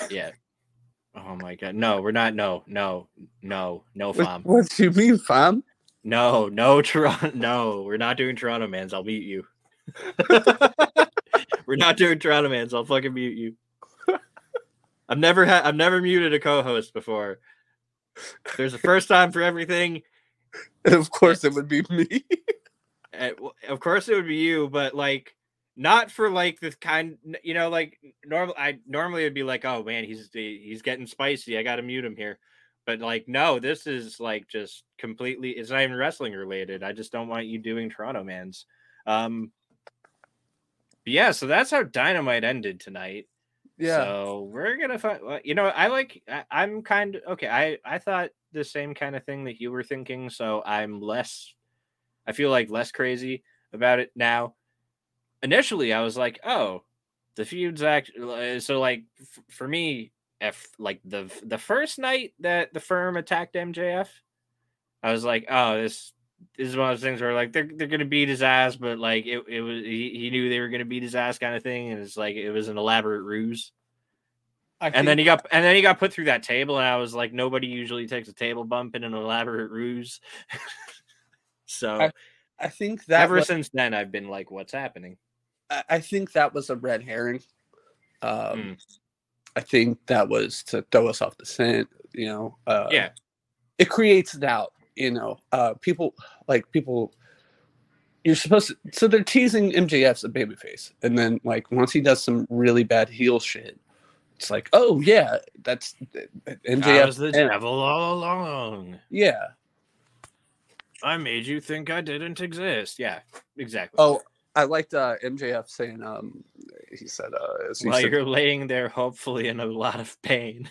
Yeah. Oh my god. No, we're not. No, no, no, no, fam. What, what you mean, fam? No, no, Toronto. (laughs) No, we're not doing Toronto mans. I'll mute you. (laughs) we're not doing Toronto mans. I'll fucking mute you. I've never had I've never muted a co-host before. There's a first time for everything. And of course it would be me. of course it would be you, but like not for like this kind you know like normal I normally would be like, "Oh man, he's he's getting spicy. I got to mute him here." But like no, this is like just completely it's not even wrestling related. I just don't want you doing Toronto mans. Um yeah, so that's how Dynamite ended tonight. Yeah. So we're gonna find. You know, I like. I, am kind of okay. I I thought the same kind of thing that you were thinking. So I'm less. I feel like less crazy about it now. Initially, I was like, oh, the feud's act. Uh, so like f- for me, if like the the first night that the firm attacked MJF, I was like, oh, this this is one of those things where like they're they're gonna beat his ass, but like it, it was he, he knew they were gonna beat his ass kind of thing, and it's like it was an elaborate ruse. I and then he got and then he got put through that table, and I was like, nobody usually takes a table bump in an elaborate ruse. (laughs) so I, I, think that ever was, since then I've been like, what's happening? I, I think that was a red herring. Um, mm. I think that was to throw us off the scent. You know, uh, yeah, it creates doubt you know, uh, people like people. You're supposed to, so they're teasing MJF's a babyface, and then like once he does some really bad heel shit, it's like, oh yeah, that's MJF. was the devil all along. Yeah, I made you think I didn't exist. Yeah, exactly. Oh, I liked uh, MJF saying, um, he said, uh, he while said, you're laying there, hopefully in a lot of pain.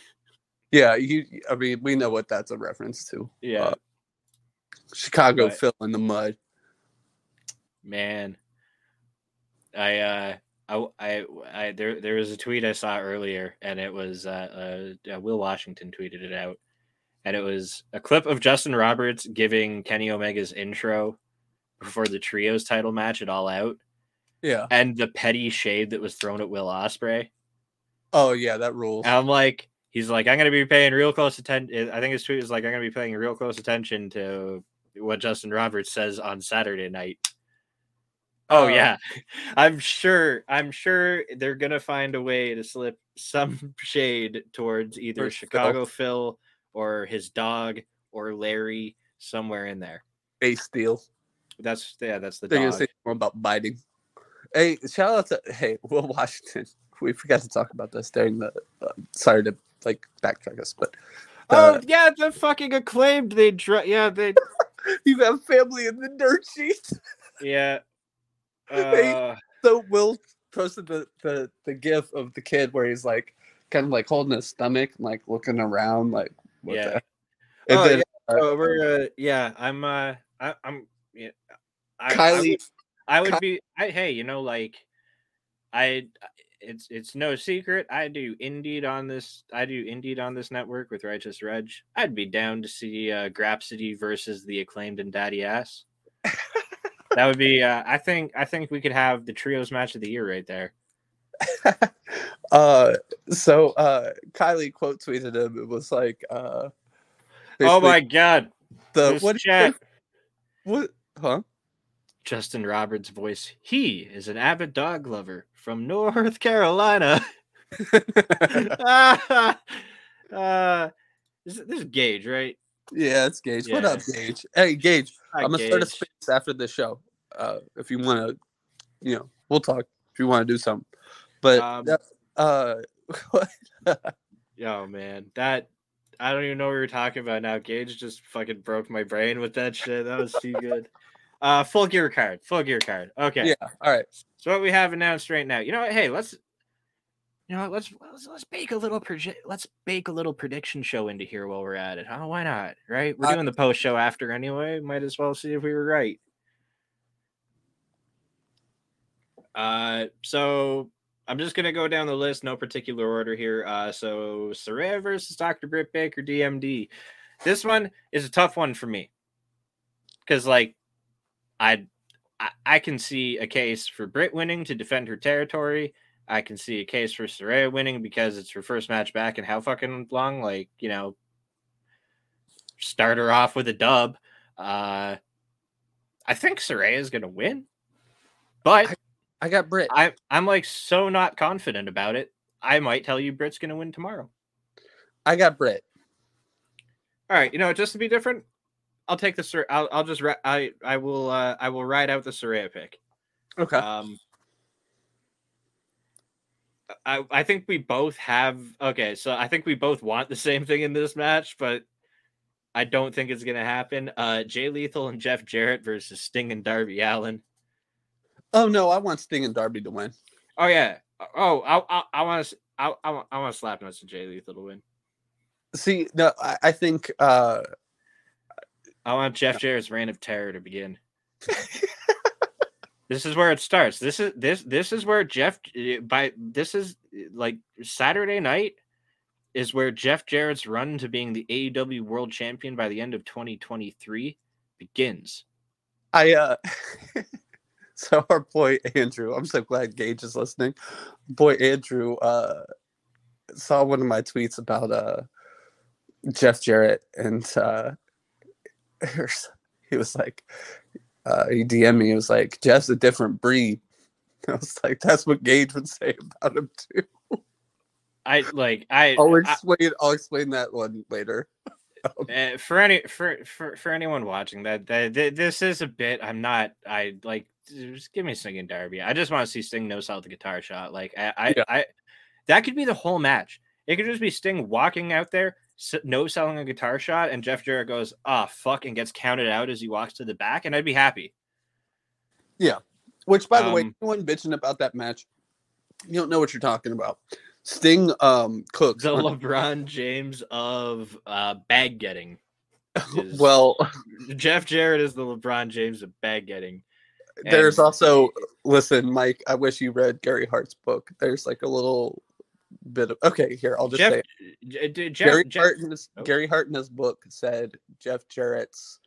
Yeah, you. I mean, we know what that's a reference to. Yeah. Uh, Chicago but, fill in the mud. man. I uh I I, I there there was a tweet I saw earlier and it was uh, uh, uh Will Washington tweeted it out and it was a clip of Justin Roberts giving Kenny Omega's intro before the trios title match at All Out. Yeah. And the petty shade that was thrown at Will Ospreay. Oh yeah, that rules. And I'm like, he's like, I'm gonna be paying real close attention. I think his tweet was like, I'm gonna be paying real close attention to what Justin Roberts says on Saturday night. Oh uh, yeah, (laughs) I'm sure. I'm sure they're gonna find a way to slip some (laughs) shade towards either Chicago Phil. Phil or his dog or Larry somewhere in there. Ace Steel. That's yeah, that's the They're dog. gonna say more about biting. Hey, shout out to hey (laughs) Will Washington. We forgot to talk about this during the. Uh, sorry to like backtrack us, but. oh yeah, the fucking acclaimed. They dr- yeah they. You have family in the dirt sheet. Yeah. (laughs) Uh... Hey, so Will posted the, the the gif of the kid where he's like kind of like holding his stomach and like looking around like what yeah. The... oh, then, yeah. Uh, oh, we're uh, yeah. I'm uh I, I'm yeah. I, Kylie. I would, I would be. I hey, you know, like I. It's it's no secret. I do Indeed on this. I do Indeed on this network with Righteous Reg. I'd be down to see uh, Grapsity versus the acclaimed and Daddy Ass. that would be. Uh, I think. I think we could have the trios match of the year right there. (laughs) uh, so uh, Kylie quote tweeted him. It was like, uh, "Oh my god, the what chat? (laughs) What? Huh? Justin Roberts' voice. He is an avid dog lover from North Carolina. (laughs) (laughs) uh, this, this, is Gage, right? Yeah, it's Gage. Yeah. What up, Gage? Hey, Gage. Hi, I'm gonna Gage. start a space after the show. Uh, if you want to, you know, we'll talk. If you want to do something, but um, uh, (laughs) yo, man, that I don't even know what we are talking about now. Gage just fucking broke my brain with that shit. That was too good. Uh, full gear card. Full gear card. Okay. Yeah. All right. So what we have announced right now. You know what? Hey, let's. You know what? Let's let's let's bake a little proje- let's bake a little prediction show into here while we're at it. Huh? Why not? Right? We're doing the post show after anyway. Might as well see if we were right. Uh, so I'm just gonna go down the list, no particular order here. Uh, so Saraya versus Dr. Britt Baker, DMD. This one is a tough one for me because, like, I I can see a case for Britt winning to defend her territory. I can see a case for Saraya winning because it's her first match back and how fucking long. Like you know, start her off with a dub. Uh, I think Saraya is gonna win, but I, I got Britt. I I'm like so not confident about it. I might tell you Britt's gonna win tomorrow. I got Britt. All right, you know, just to be different, I'll take the Sur. I'll I'll just I I will uh I will ride out the Saraya pick. Okay. Um. I I think we both have okay, so I think we both want the same thing in this match, but I don't think it's gonna happen. Uh, Jay Lethal and Jeff Jarrett versus Sting and Darby Allin. Oh no, I want Sting and Darby to win. Oh yeah. Oh, I I, I want to I I, I want to slap nuts to Jay Lethal to win. See, no, I, I think uh I want Jeff Jarrett's reign of terror to begin. (laughs) this is where it starts. This is this this is where Jeff eh, by this is eh, like Saturday night is where Jeff Jarrett's run to being the AEW World Champion by the end of 2023 begins. I uh (laughs) so our boy Andrew, I'm so glad Gage is listening. Boy Andrew uh saw one of my tweets about uh Jeff Jarrett and uh (laughs) he was like, uh, he DM'd me. He was like, Jeff's a different breed. (laughs) I was like, that's what Gage would say about him too. I like I. I'll explain. I, will explain that one later. uh, (laughs) for any for, for for anyone watching that, that, that this is a bit. I'm not. I like. Just give me Sting and Darby. I just want to see Sting no sell the guitar shot. Like I, I, yeah. I, that could be the whole match. It could just be Sting walking out there, no selling a guitar shot, and Jeff Jarrett goes, "Ah, oh, fuck," and gets counted out as he walks to the back, and I'd be happy. Yeah. Which, by the um, way, anyone bitching about that match, you don't know what you're talking about. Sting um cooks the LeBron James of uh bag getting. (laughs) well, Jeff Jarrett is the LeBron James of bag getting. There's And- also listen, Mike. I wish you read Gary Hart's book. There's like a little bit of okay. Here, I'll just Jeff, say J- d- Jeff, Gary Jeff- Hart in his, oh. Gary Hart in his book said Jeff Jarrett's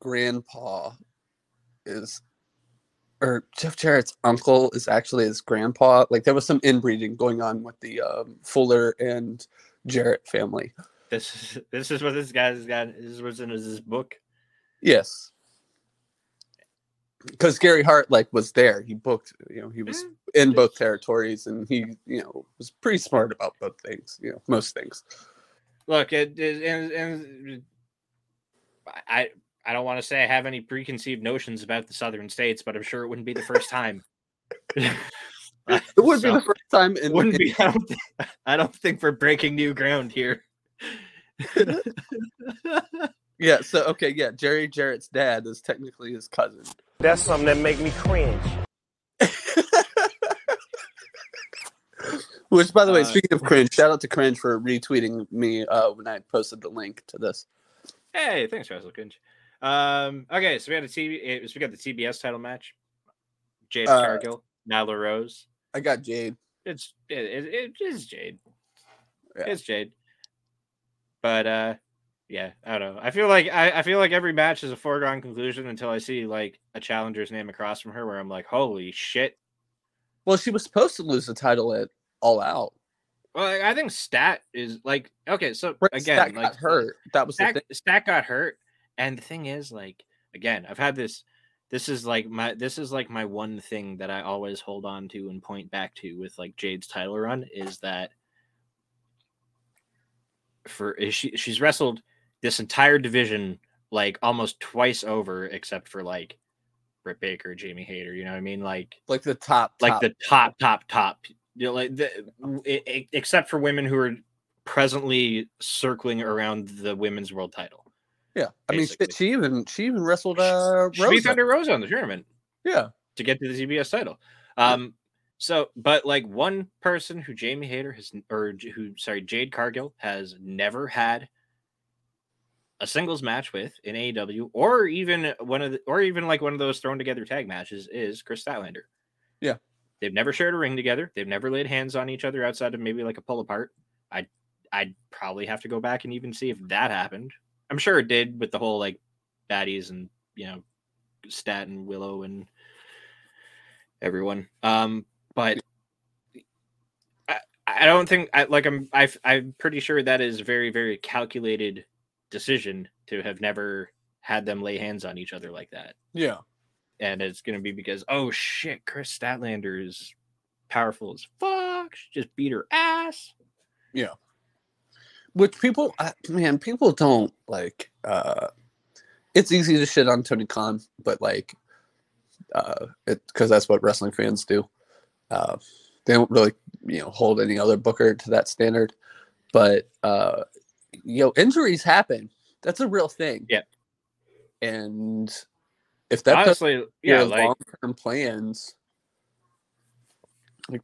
grandpa is or Jeff Jarrett's uncle is actually his grandpa. Like there was some inbreeding going on with the um, Fuller and Jarrett family. this is this is what this guy's got. This is what's in his book. Yes. Because Gary Hart like was there. He booked, you know, he was Eh, in both territories and he, you know, was pretty smart about both things, you know, most things. Look, it, it and, and I I don't want to say I have any preconceived notions about the southern states, but I'm sure it wouldn't be the first time. It would be the first time in, wouldn't in- be. I don't, think, I don't think we're breaking new ground here. (laughs) Yeah, so okay, yeah, Jerry Jarrett's dad is technically his cousin. That's something that make me cringe. Which by the way, Uh, speaking of cringe, shout out to cringe for retweeting me uh when I posted the link to this. hey, thanks, Russell Kinch. Um, okay, so we had a TV. It was, we got the TBS title match. Jade Uh, Cargill, Nyla Rose. I got Jade. It's it, it, it is Jade. Yeah. It's Jade. But uh yeah, I don't know. I feel like I, I feel like every match is a foregone conclusion until I see like a challenger's name across from her where I'm like, holy shit. Well, she was supposed to lose the title at All Out. Well, I- I think Stat is like okay, so again, Stat like got hurt. That was the Stat, thing. Stat got hurt, and the thing is, like, again, I've had this. This is like my this is like my one thing that I always hold on to and point back to with like Jade's title run is that for is she she's wrestled this entire division like almost twice over, except for like Britt Baker, Jamie Hayter. You know what I mean? Like Like the top, like top. the top, top, top. You know, like the, e- e- except for women who are presently circling around the women's world title. yeah. I mean, she, she even she even wrestled uh She Rosa. Thunder Rosa on the tournament Yeah, to get to the TBS title. Um, so, but like one person who Jamie Hayter has, or who, sorry, Jade Cargill has never had a singles match with in AEW, or even one of the, or even like one of those thrown together tag matches is Chris Statlander. Yeah. They've never shared a ring together. They've never laid hands on each other outside of maybe like a pull apart. I, I'd probably have to go back and even see if that happened. I'm sure it did with the whole like baddies and you know Stat and Willow and everyone. Um, but I, I don't think I like I'm I I'm pretty sure that is very very calculated decision to have never had them lay hands on each other like that. yeah. And it's gonna be because oh shit, Chris Statlander is powerful as fuck. She just beat her ass. Yeah. Which people, man, people don't like. uh It's easy to shit on Tony Khan, but like, uh, it because that's what wrestling fans do. Uh, they don't really, you know, hold any other booker to that standard. But uh, you know, injuries happen. That's a real thing. Yeah. And if that Honestly, yeah, like long term plans,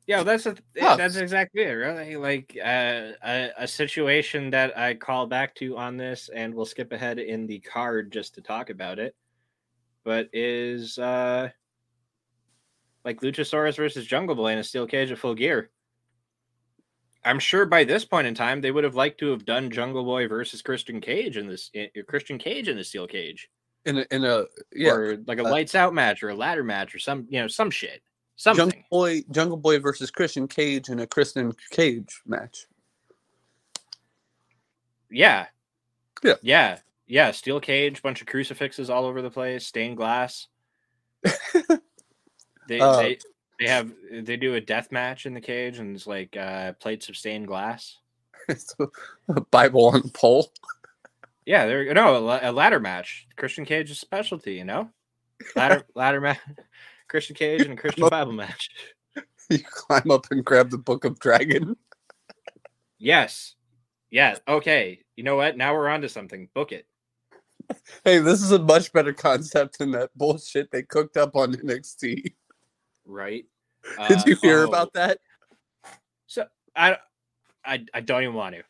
Yeah, that's a, that's exactly it. Really, like uh, a a situation that I call back to on this, and we'll skip ahead in the card just to talk about it. But is uh, like Luchasaurus versus Jungle Boy in a steel cage of full gear. I'm sure by this point in time they would have liked to have done Jungle Boy versus Christian Cage in this i- Christian Cage in the steel cage, in a, in a yeah, or like a uh, lights out match or a ladder match or some you know some shit something. Jungle Boy, Jungle Boy versus Christian Cage in a Christian Cage match. Yeah. Yeah. Yeah. Yeah. Steel cage, bunch of crucifixes all over the place, stained glass. (laughs) they, Uh, they they have they do a death match in the cage and it's like uh plates of stained glass. (laughs) It's a, a Bible on a pole. Yeah, there no a, a ladder match. Christian Cage is specialty, you know? Ladder (laughs) ladder match (laughs) Christian Cage and a Christian. Bible match. You climb up and grab the Book of Dragon. Yes. Yes. Okay. You know what? Now we're on to something. Book it. Hey, this is a much better concept than that bullshit they cooked up on NXT. Right. (laughs) Did Uh, you hear oh, about that? So I, I, I don't even want to.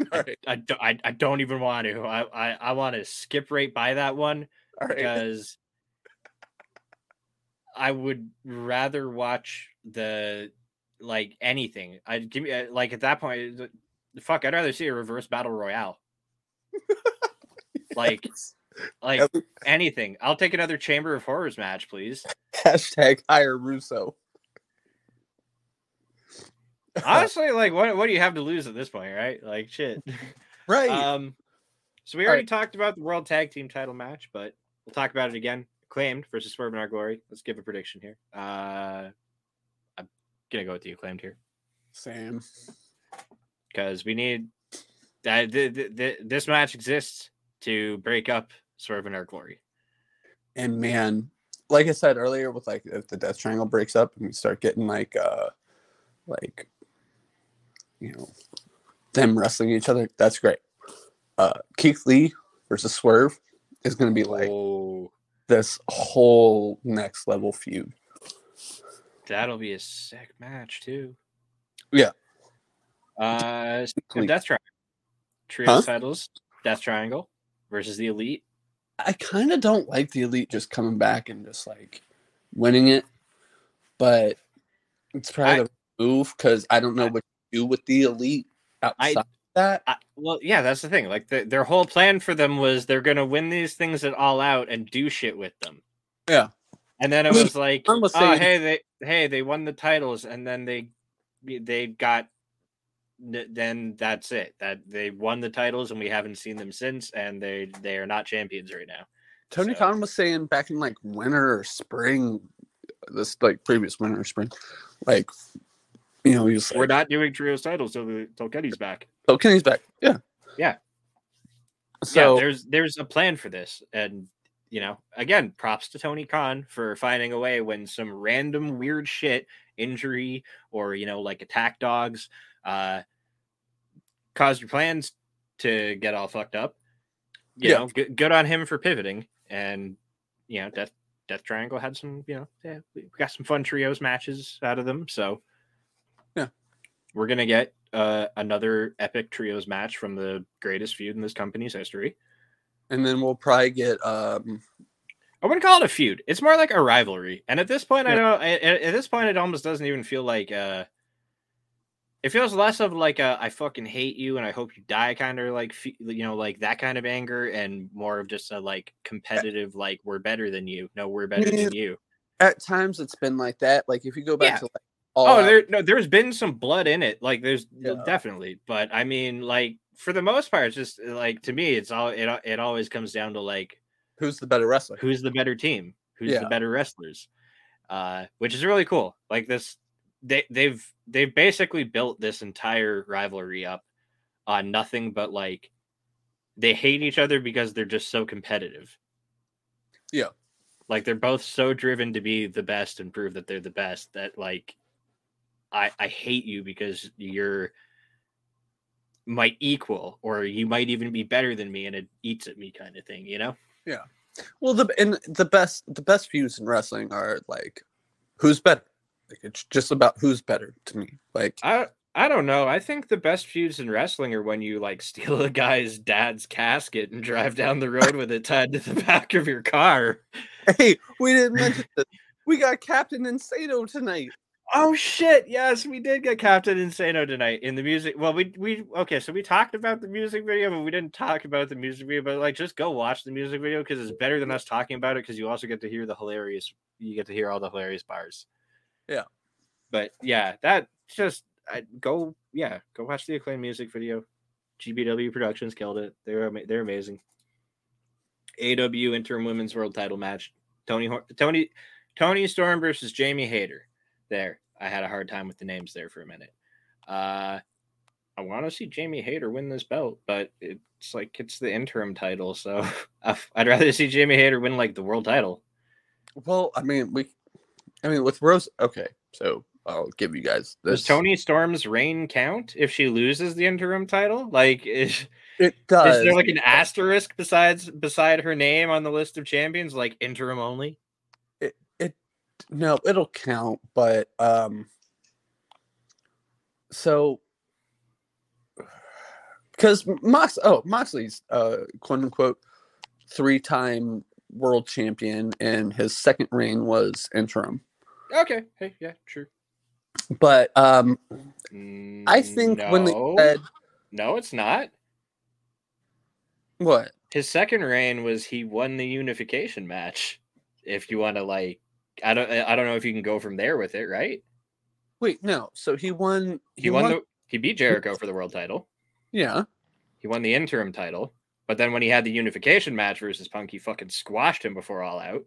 (laughs) All right, I, I, I don't even want to. I, I, I want to skip right by that one right. because I would rather watch the like anything. I'd give me uh, like at that point, fuck. I'd rather see a reverse battle royale. (laughs) like, like (laughs) anything. I'll take another Chamber of Horrors match, please. Hashtag hire Russo. (laughs) Honestly, like, what what do you have to lose at this point, right? Like, shit. right. Um, so we already right. talked about the World Tag Team Title match, but we'll talk about it again. Acclaimed versus Swerve in Our Glory. Let's give a prediction here. Uh, I'm gonna go with the acclaimed here Sam. because we need that. th- th- th- this match exists to break up Swerve in Our Glory. And man, like I said earlier, with like if the death triangle breaks up and we start getting like uh like you know them wrestling each other, that's great. Uh Keith Lee versus Swerve is gonna be like oh, this whole next level feud. that'll be a sick match too. Yeah. Uh, of Death Triangle, trio Huh? titles, Death Triangle versus the Elite. I kind of don't like the elite just coming back and just like winning it, but it's probably I- the move because I don't know I- what to do with the elite outside of that. I, well, yeah, that's the thing. Like the, their whole plan for them was they're gonna win these things at all out and do shit with them. Yeah. And then it was like, oh, hey, they hey they won the titles, and then they they got then that's it. That they won the titles, and we haven't seen them since, and they they are not champions right now. Tony so- Khan was saying back in like winter or spring, this like previous winter or spring, like you know he was We're like, not doing trios titles till the- till Kenny's back. "Oh, Kenny's back." Yeah, Yeah. So yeah, there's there's a plan for this, and you know, again, props to Tony Khan for finding a way when some random weird shit, injury or you know, like attack dogs, uh, caused your plans to get all fucked up. You Yeah. know, good, good on him for pivoting, and you know, Death Death Triangle had some, you know, yeah, we got some fun trios matches out of them, so Yeah. we're gonna get uh, another epic trios match from the greatest feud in this company's history. and then we'll probably get um I wouldn't call it a feud. It's more like a rivalry. And at this point, I Yeah. don't. At, at at this point, it almost doesn't even feel like. uh It feels less of like a "I fucking hate you" and "I hope you die" kind of like you know like that kind of anger, and more of just a like eh competitive like "We're better than you." No, we're better than mm. you. at times it's been like that. Like if you go back Yeah. to like all Oh, Out- there no, there's been some blood in it. Like there's Yeah. definitely, but I mean, like for the most part, it's just uh, like to me, it's all it. Uh, it always comes down to like who's the better wrestler? who's the better team who's Yeah. the better wrestlers uh which is really cool like this they they've they've basically built this entire rivalry up on nothing but like they hate each other because they're just so competitive Yeah. like they're both so driven to be the best and prove that they're the best that like i i hate you because you're my equal or you might even be better than me and it eats at me kind of thing you know Yeah. Well, the and the best the best views in wrestling are like who's better. Like it's just about who's better to me. Like I I don't know. I think the best feuds in wrestling are when you like (laughs) steal a guy's dad's casket and drive down the road with it tied to the (laughs) back of your car. hey, we didn't mention this. We got Captain Insano tonight. Oh shit! Yes, we did get Captain Insano tonight in the music. Well, we we okay, so we talked about the music video, but we didn't talk about the music video. But like, just go watch the music video because it's better than us talking about it. Because you also get to hear the hilarious. You get to hear all the hilarious bars. Yeah. But yeah, that just I, go yeah go watch the acclaimed music video. GBW Productions killed it. They're ama- they're amazing. AEW interim women's world title match. Toni Toni Toni Storm versus Jamie Hayter. There, I had a hard time with the names there for a minute. Uh, I want to see Jamie Hayter win this belt, but it's like it's the interim title, so (laughs) I'd rather see Jamie Hayter win like the world title. Well, I mean, we, I mean, with Rose. Okay, so I'll give you guys Does. Toni Storm's reign count if she loses the interim title? Like, (laughs) is, It does. is there like an asterisk besides beside her name on the list of champions, like interim only? It it no, it'll count, but um. So. Because Mox, oh Moxley's uh quote unquote three time world champion, and his second reign was interim. Okay. Hey, yeah, true. But um, Mm, I think when they said no, it's not. what His second reign was he won the unification match. If you want to like, I don't, I don't know if you can go from there with it, right? Wait, no. So he won. He, won, the, he beat Jericho for the world title. Yeah. He won the interim title, but then when he had the unification match versus Punk, he fucking squashed him before All Out,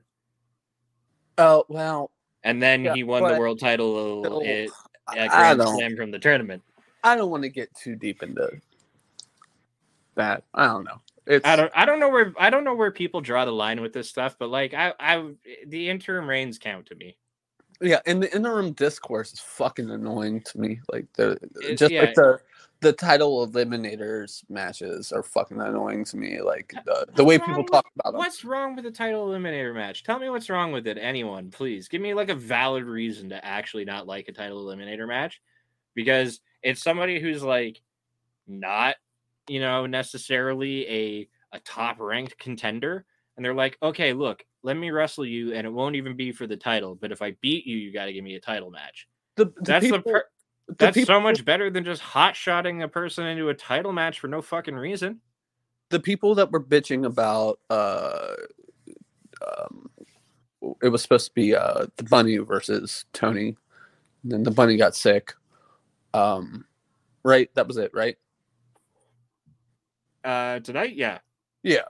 Oh well. And then Yeah, he won the world title at, at Grand. Slam from the tournament. I don't want to get too deep into that. I don't know. It's I don't, I don't know where, I don't know where people draw the line with this stuff, but like, I, I, the interim reigns count to me. yeah. And the interim discourse is fucking annoying to me. Like the It- just yeah. like the the title eliminators matches are fucking annoying to me. Like uh, the the way people wrong talk about them. What's wrong with the title eliminator match? Tell me what's wrong with it. Anyone, please give me like a valid reason to actually not like a title eliminator match, because it's somebody who's like not, you know, necessarily a a top ranked contender, and they're like, okay, look, let me wrestle you, and it won't even be for the title, but if I beat you, you got to give me a title match. The, the That's people, the per- the that's people, so much better than just hot shotting a person into a title match for no fucking reason. the people that were bitching about uh um it was supposed to be uh the bunny versus Toni. And then the bunny got sick. Um right, that was it, right? Uh, tonight, yeah, Yeah.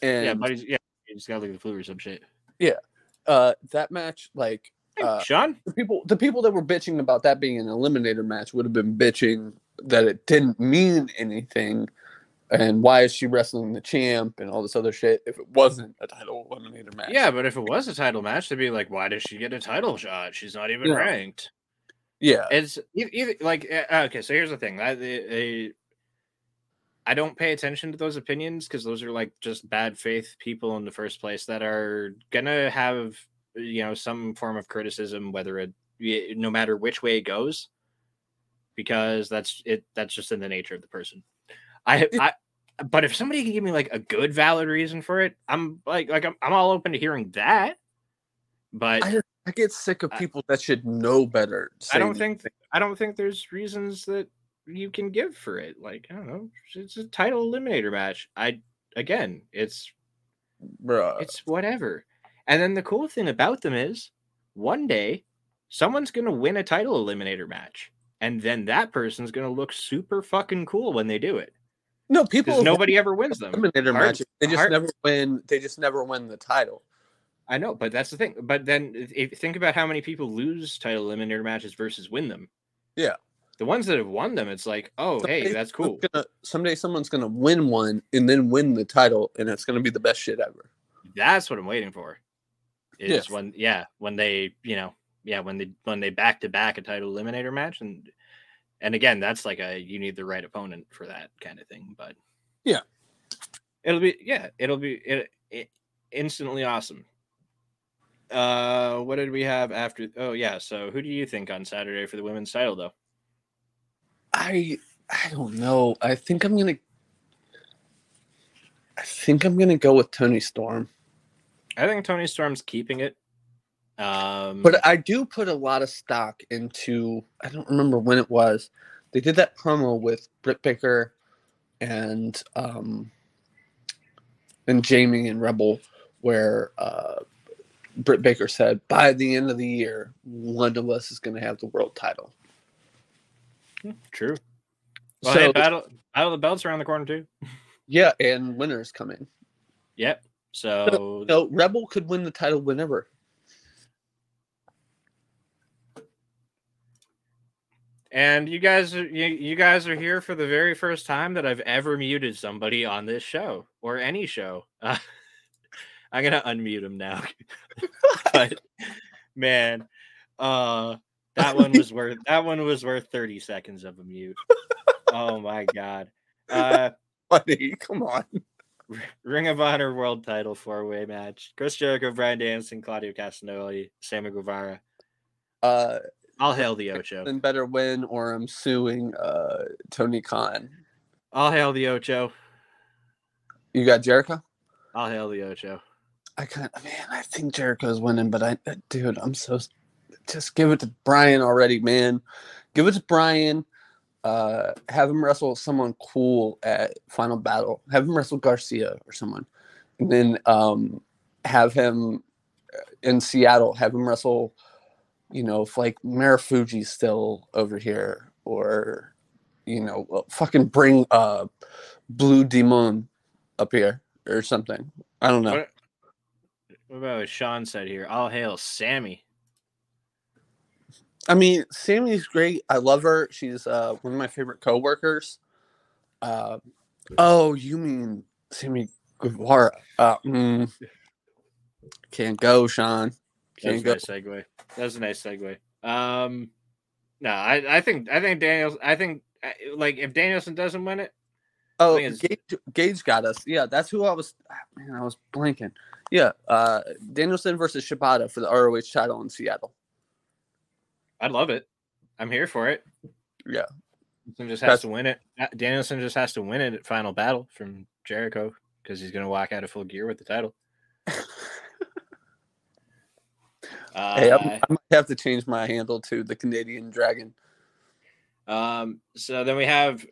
And yeah, buddies, yeah, you just gotta look at the flu or some shit. Yeah. Uh that match like uh Sean, the people the people that were bitching about that being an eliminator match would have been bitching that it didn't mean anything and why is she wrestling the champ and all this other shit if it wasn't a title eliminator match yeah, but if it was a title match, they'd be like, why does she get a title shot? She's not even Yeah. ranked. yeah It's either like uh, okay. So here's the thing. I, I, I don't pay attention to those opinions because those are like just bad faith people in the first place that are gonna have you know some form of criticism, whether it no matter which way it goes, because that's it. That's just in the nature of the person. I, I but if somebody can give me like a good valid reason for it, I'm like like I'm, I'm all open to hearing that. But I, I get sick of I- people that should know better. I don't think I don't think there's reasons that you can give for it. Like I don't know, it's a title eliminator match. I again, it's Bruh. it's whatever. And then the cool thing about them is, one day, someone's gonna win a title eliminator match, and then that person's gonna look super fucking cool when they do it no people. nobody ever wins them. eliminator Hard- matches. They just hard- never win. They just never win the title. I know, but that's the thing. But then if if- think about how many people lose title eliminator matches versus win them. Yeah. The ones that have won them, it's like, oh, hey, that's cool. Gonna, someday someone's gonna win one and then win the title, and it's gonna be the best shit ever. That's what I'm waiting for. Is Yes. when yeah, when they, you know, yeah, when they when they back to back a title eliminator match and and again, that's like a you need the right opponent for that kind of thing, but Yeah. It'll be yeah, it'll be it, it instantly awesome. Uh what did we have after Oh yeah, so who do you think on Saturday for the women's title though? I I don't know. I think I'm gonna. I think I'm gonna go with Toni Storm, I think Toni Storm's keeping it. Um but I do put a lot of stock into. I don't remember when it was. They did that promo with Britt Baker and um and Jamie and Rebel, where uh, Britt Baker said, "By the end of the year, one of us is going to have the world title." true. Well, so hey, battle battle of the belts around the corner too. yeah, and winners coming. Yep. So No, Rebel could win the title whenever. And you guys, are, you, you guys are here for the very first time that I've ever muted somebody on this show or any show. Uh, (laughs) I'm gonna unmute him now, (laughs) but man, uh, that one was (laughs) worth that one was worth 30 seconds of a mute. Oh my god. Uh, Buddy, come on. (laughs) Ring of Honor World Title four way match: Chris Jericho, Bryan Danielson, Claudio Castagnoli, Sammy Guevara. Uh, All hail the Ocho. then better win, or I'm suing uh Tony Khan. I'll hail the Ocho. You got Jericho. I'll hail the Ocho. I kind of man, I think Jericho's winning, but I, dude, I'm so just give it to Bryan already, man. Give it to Brian. Uh, have him wrestle someone cool at Final Battle. Have him wrestle Garcia or someone, and then um, have him uh, in Seattle. Have him wrestle, you know, if like Marufuji's still over here, or you know, fucking bring uh, Blue Demon up here or something. I don't know. What about what Sean said here? All hail Sammy. I mean, Sammy's great. I love her. She's uh, one of my favorite coworkers. Uh, oh, you mean Sammy Guevara? Uh, mm, can't go, Sean. Can't That's a go. nice segue. That's a nice segue. Um, no, I, I think I think Daniels. I think uh, like if Danielson doesn't win it, Oh, Gage, Gage got us. Yeah, that's who I was. ah, Man, I was blanking. Yeah, uh, Danielson versus Shibata for the ROH title in Seattle. I'd love it. I'm here for it. Yeah. Danielson just has That's- to win it. Uh, Danielson just has to win it at Final Battle from Jericho because he's going to walk out of full gear with the title. (laughs) Uh, hey, I might have to change my handle to the Canadian Dragon. Um, so then we have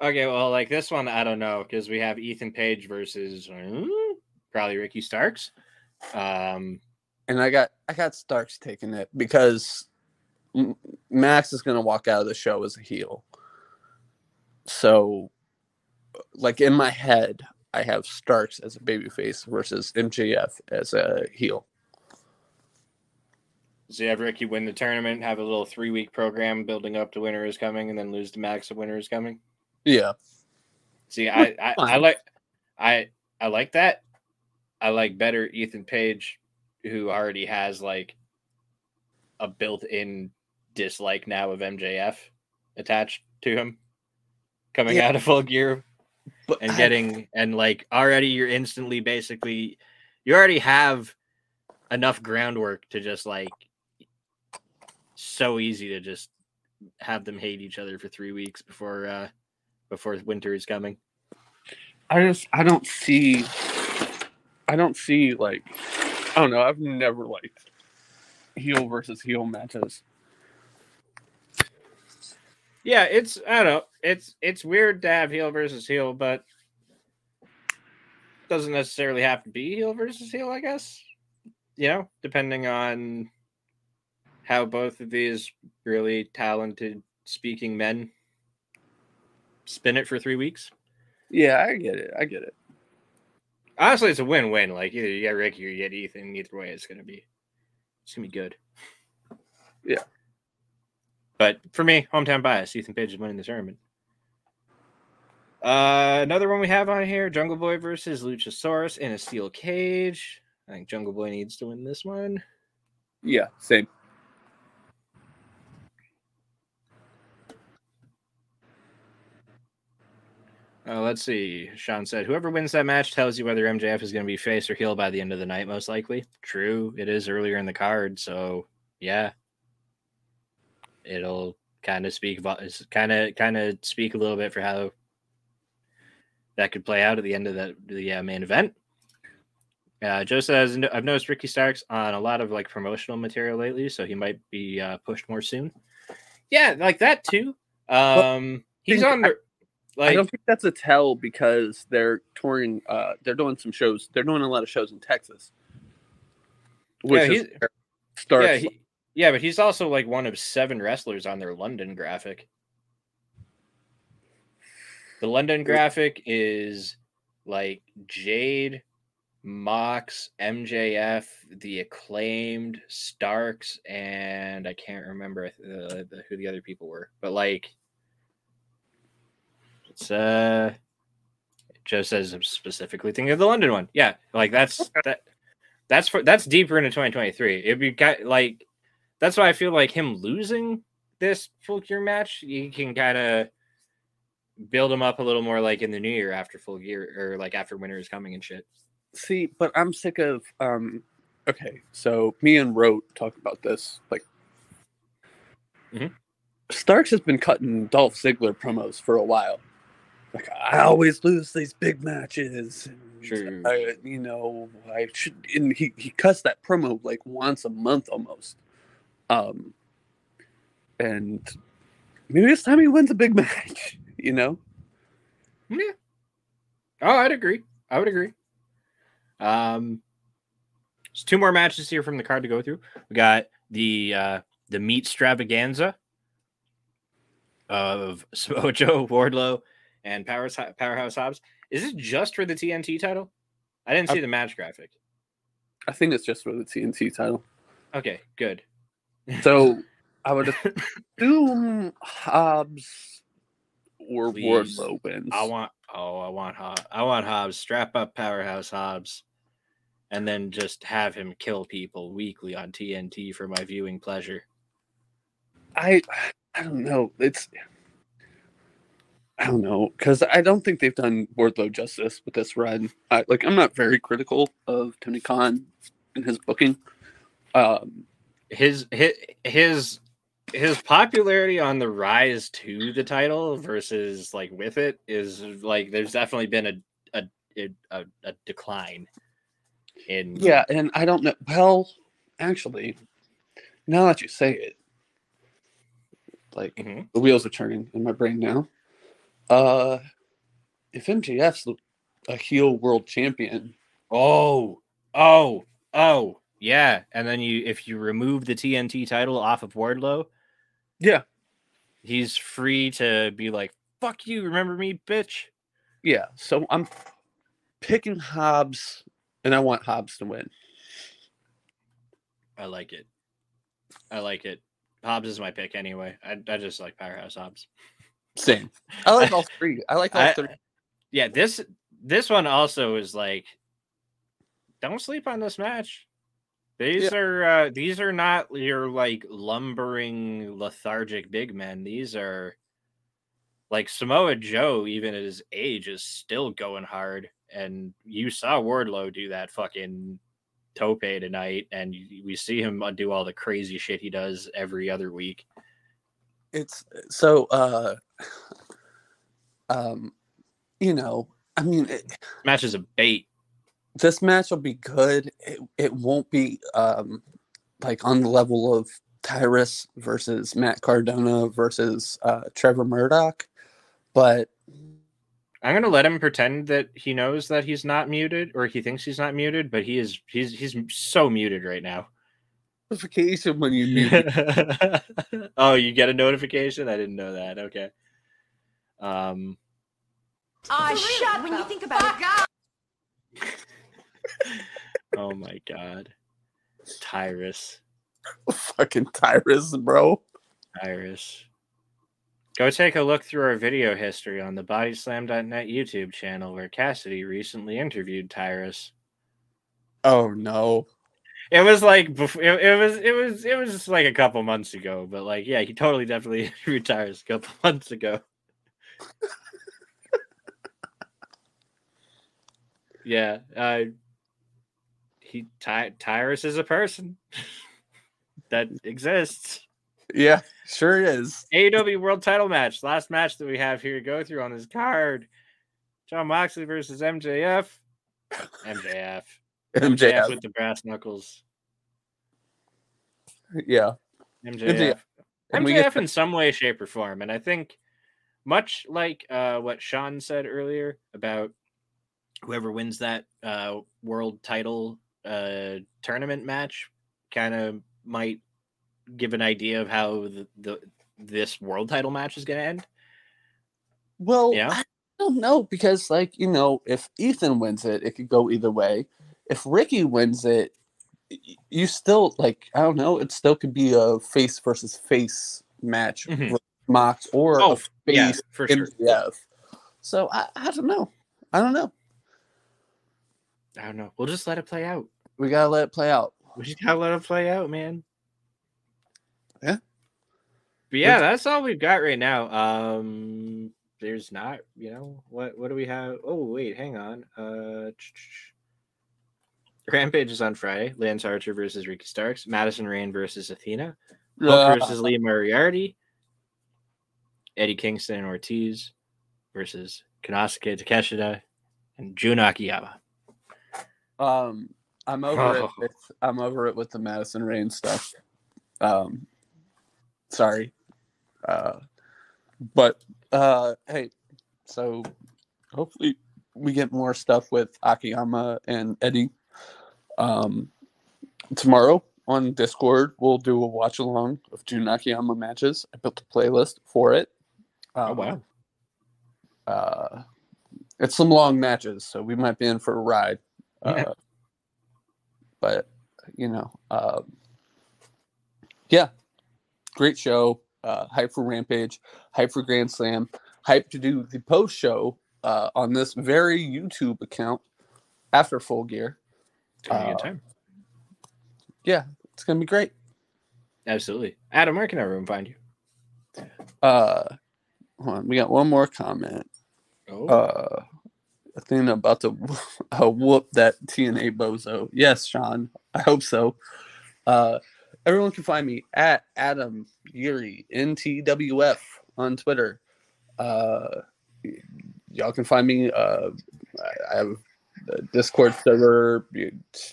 okay, well, like this one, I don't know because we have Ethan Page versus hmm, probably Ricky Starks. Um, and I got I got Starks taking it because Max is going to walk out of the show as a heel. So, like in my head, I have Starks as a babyface versus MJF as a heel. so you have Ricky win the tournament, have a little three week program building up to winner is coming, and then lose to Max, the winner is coming. Yeah, See, I, I, I like I I like that. I like better Ethan Page, who already has like a built-in dislike now of MJF attached to him, coming Yeah. out of full gear but and I- getting and like already you're instantly basically you already have enough groundwork to just like so easy to just have them hate each other for three weeks before uh before winter is coming. I just I don't see I don't see like I don't know, I've never liked heel versus heel matches. Yeah, it's I don't know. It's it's weird to have heel versus heel, but doesn't necessarily have to be heel versus heel, I guess. You know, depending on how both of these really talented speaking men spin it for three weeks. Yeah, I get it. I get it. Honestly, it's a win-win. Like either you get Ricky or you get Ethan. Either way, it's gonna be it's gonna be good. Yeah. But for me, hometown bias. Ethan Page is winning the tournament. Uh, another one we have on here: Jungle Boy versus Luchasaurus in a steel cage. I think Jungle Boy needs to win this one. Yeah, same. Uh, let's see. Sean said, "Whoever wins that match tells you whether MJF is going to be face or heel by the end of the night. Most likely. True. It is earlier in the card, so yeah, it'll kind of speak kind of kind of speak a little bit for how that could play out at the end of the the uh, main event." Uh, Joe says, "I've noticed Ricky Starks on a lot of like promotional material lately, so he might be uh, pushed more soon." Yeah, like that too. Um, he's on the I like don't think that's a tell because they're touring. Uh, they're doing some shows. They're doing a lot of shows in Texas. Which Yeah, is starts. Yeah, he, yeah, but he's also like one of seven wrestlers on their London graphic. The London graphic is like Jade, Mox, MJF, the acclaimed Starks, and I can't remember uh, who the other people were, but like it's uh Joe says I'm specifically thinking of the London one. Yeah, like that's (laughs) that that's for that's deeper into 2023. It'd be like that's why I feel like him losing this full gear match, you can kind of build him up a little more like in the new year after full gear or like after winter is coming and shit. See, but I'm sick of. um Okay, so me and Rote talked about this. Like, Mhm. Starks has been cutting Dolph Ziggler promos for a while. like I always lose these big matches. Sure. I, you know, I should. And he he cuts that promo like once a month almost. Um, and maybe it's time he wins a big match. (laughs) You know, Yeah. Oh, I'd agree. I would agree. Um, there's two more matches here from the card to go through. We got the uh the meat stravaganza of (laughs) Samoa Joe, Wardlow, and Powerhouse Powerhouse Hobbs. Is it just for the TNT title? I didn't see the match graphic. I think it's just for the TNT title. Okay, good. So I would (laughs) assume Hobbs or Please. Wardlow wins. I want oh, I want Hobbs. I want Hobbs. Strap up Powerhouse Hobbs. And then just have him kill people weekly on TNT for my viewing pleasure. I I don't know. It's I don't know because I don't think they've done Wardlow justice with this run. I, like I'm not very critical of Tony Khan and his booking. Um, his his his his popularity on the rise to the title versus like with it is like there's definitely been a a a, a decline in yeah, and I don't know. Well, actually, now that you say it, like Mhm. the wheels are turning in my brain now. Uh, if MJF's a heel world champion, oh oh oh yeah and then you if you remove the TNT title off of Wardlow yeah, he's free to be like fuck you remember me bitch Yeah, so I'm picking Hobbs, and I want Hobbs to win. I like it I like it Hobbs is my pick anyway I, I just like Powerhouse Hobbs Same. I like all three. I like all I- three. yeah this this one also is like don't sleep on this match these are uh these are not your like lumbering lethargic big men. These are like samoa joe even at his age is still going hard. And you saw wardlow do that fucking tope tonight and we see him do all the crazy shit he does every other week. It's so. uh (sighs) Um, you know, I mean, it, match is a bait this match will be good. It, it won't be um like on the level of Tyrus versus Matt Cardona versus uh Trevor Murdoch, but I'm gonna let him pretend that he knows that he's not muted, or he thinks he's not muted, but he is. He's he's so muted right now. notification when you mute (laughs) oh, you get a notification? I didn't know that. Okay. Um. Ah, shut when you think about it. Oh my God. Tyrus. (laughs) fucking Tyrus, bro. Tyrus. Go take a look through our video history on the BodySlam.net YouTube channel, where Cassidy recently interviewed Tyrus. Oh no. It was like before. It, it was. It was. It was just like a couple months ago. But like, yeah, he totally, definitely (laughs) retires a couple (laughs) months ago. yeah. Uh, he Ty, Tyrus is a person (laughs) that exists. Yeah, sure is. AEW World Title match. Last match that we have here to go through on this card. Jon Moxley versus MJF. (laughs) MJF. MJF MJF. with the brass knuckles. Yeah. MJF. And MJF get in some way, shape, or form. And I think much like uh, what Sean said earlier about whoever wins that uh, world title uh, tournament match kind of might give an idea of how the, the this world title match is going to end. Well, Yeah. I don't know because, like, you know, if Ethan wins it, it could go either way. If Ricky wins it, you still like I don't know. It still could be a face versus face match Mhm. with Mox or Oh, a face Yeah, for sure. So I, I don't know. I don't know. I don't know. We'll just let it play out. We gotta let it play out. We just gotta let it play out, man. Yeah. But yeah, that's all we've got right now. Um there's not, you know, what what do we have? Oh wait, hang on. Uh Rampage is on Friday. Lance Archer versus Ricky Starks. Madison Rayne versus Athena. Hook Uh, versus Lee Moriarty. Eddie Kingston and Ortiz versus Konosuke Takeshita, and Jun Akiyama. Um, I'm over it. Oh. With, I'm over it with the Madison Rayne stuff. Um, sorry, uh, but uh, hey, so hopefully we get more stuff with Akiyama and Eddie. Um, tomorrow on Discord, we'll do a watch along of Jun Akiyama matches. I built a playlist for it. Oh Um, wow. uh, it's some long matches, so we might be in for a ride. Uh, but you know, uh, yeah, great show. Uh, hype for Rampage, hype for Grand Slam, hype to do the post show uh, on this very YouTube account after Full Gear. It's gonna be a good uh, time. Yeah, it's gonna be great. Absolutely. Adam, where can everyone find you? Uh, hold on, we got one more comment. Oh, uh I think I'm about to (laughs) uh, whoop that TNA bozo. Yes, Sean. I hope so. Uh everyone can find me at Adam Yeary NTWF on Twitter. Uh y'all can find me uh I- have a Discord server.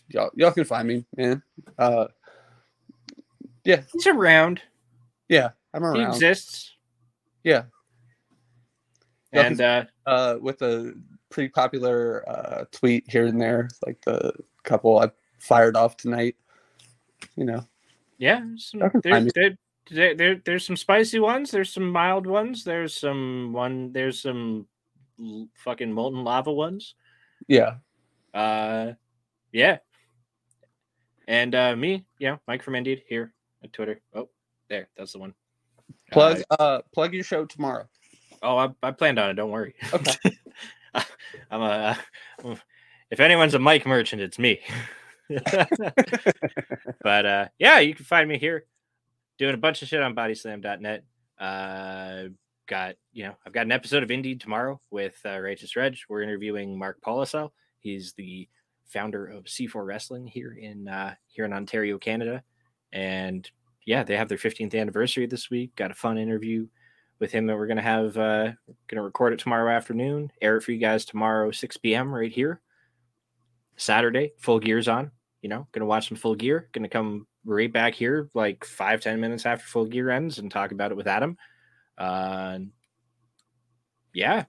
Y'all, y'all can find me, man. Uh yeah, he's around. yeah, I'm around. He exists. Yeah. Y'all can And uh, uh, with a pretty popular uh, tweet here and there, like the couple I fired off tonight. You know, yeah, some, I there, there, there, there- there's some spicy ones. There's some mild ones. There's some one. There's some l- fucking molten lava ones. yeah, Uh, yeah. And uh, me, yeah, Mike from Indeed here at Twitter. Oh, there, that's the one. plug Uh, uh, plug your show tomorrow. oh, I, I planned on it. Don't worry. Okay. (laughs) (laughs) I'm a. uh, if anyone's a Mike merchant, it's me. (laughs) but uh, yeah, you can find me here doing a bunch of shit on bodyslam.net. Uh, got you know, I've got an episode of Indeed tomorrow with uh, Righteous Reg. We're interviewing Mark Polisel. He's the founder of C4 Wrestling here in uh, here in Ontario, Canada, and yeah, they have their 15th anniversary this week. Got a fun interview with him that we're gonna have. Uh, gonna record it tomorrow afternoon. Air it for you guys tomorrow, 6 p.m. right here. Saturday, full gears on. You know, gonna watch some full gear. Gonna come right back here like five ten minutes after full gear ends and talk about it with Adam. Uh, yeah.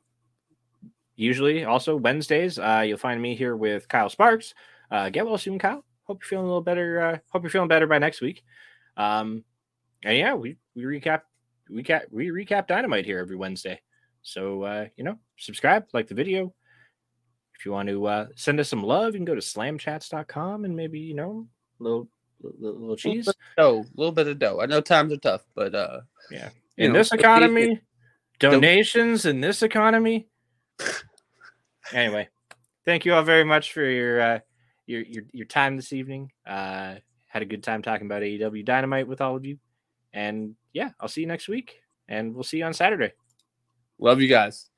Usually, also Wednesdays, uh, you'll find me here with Kyle Sparks. Uh, get well soon, Kyle. Hope you're feeling a little better. Uh, hope you're feeling better by next week. Um, and yeah, we we recap we recap we recap Dynamite here every Wednesday. So uh, you know, subscribe, like the video. If you want to uh, send us some love, you can go to slamchats.com and maybe you know a little little, little cheese. Dough, a little bit of dough. I know times are tough, but uh, Yeah. In know, this economy, donations in this economy. Anyway, thank you all very much for your uh, your your your time this evening. Uh, had a good time talking about AEW Dynamite with all of you, and yeah, I'll see you next week, and we'll see you on Saturday. love you guys.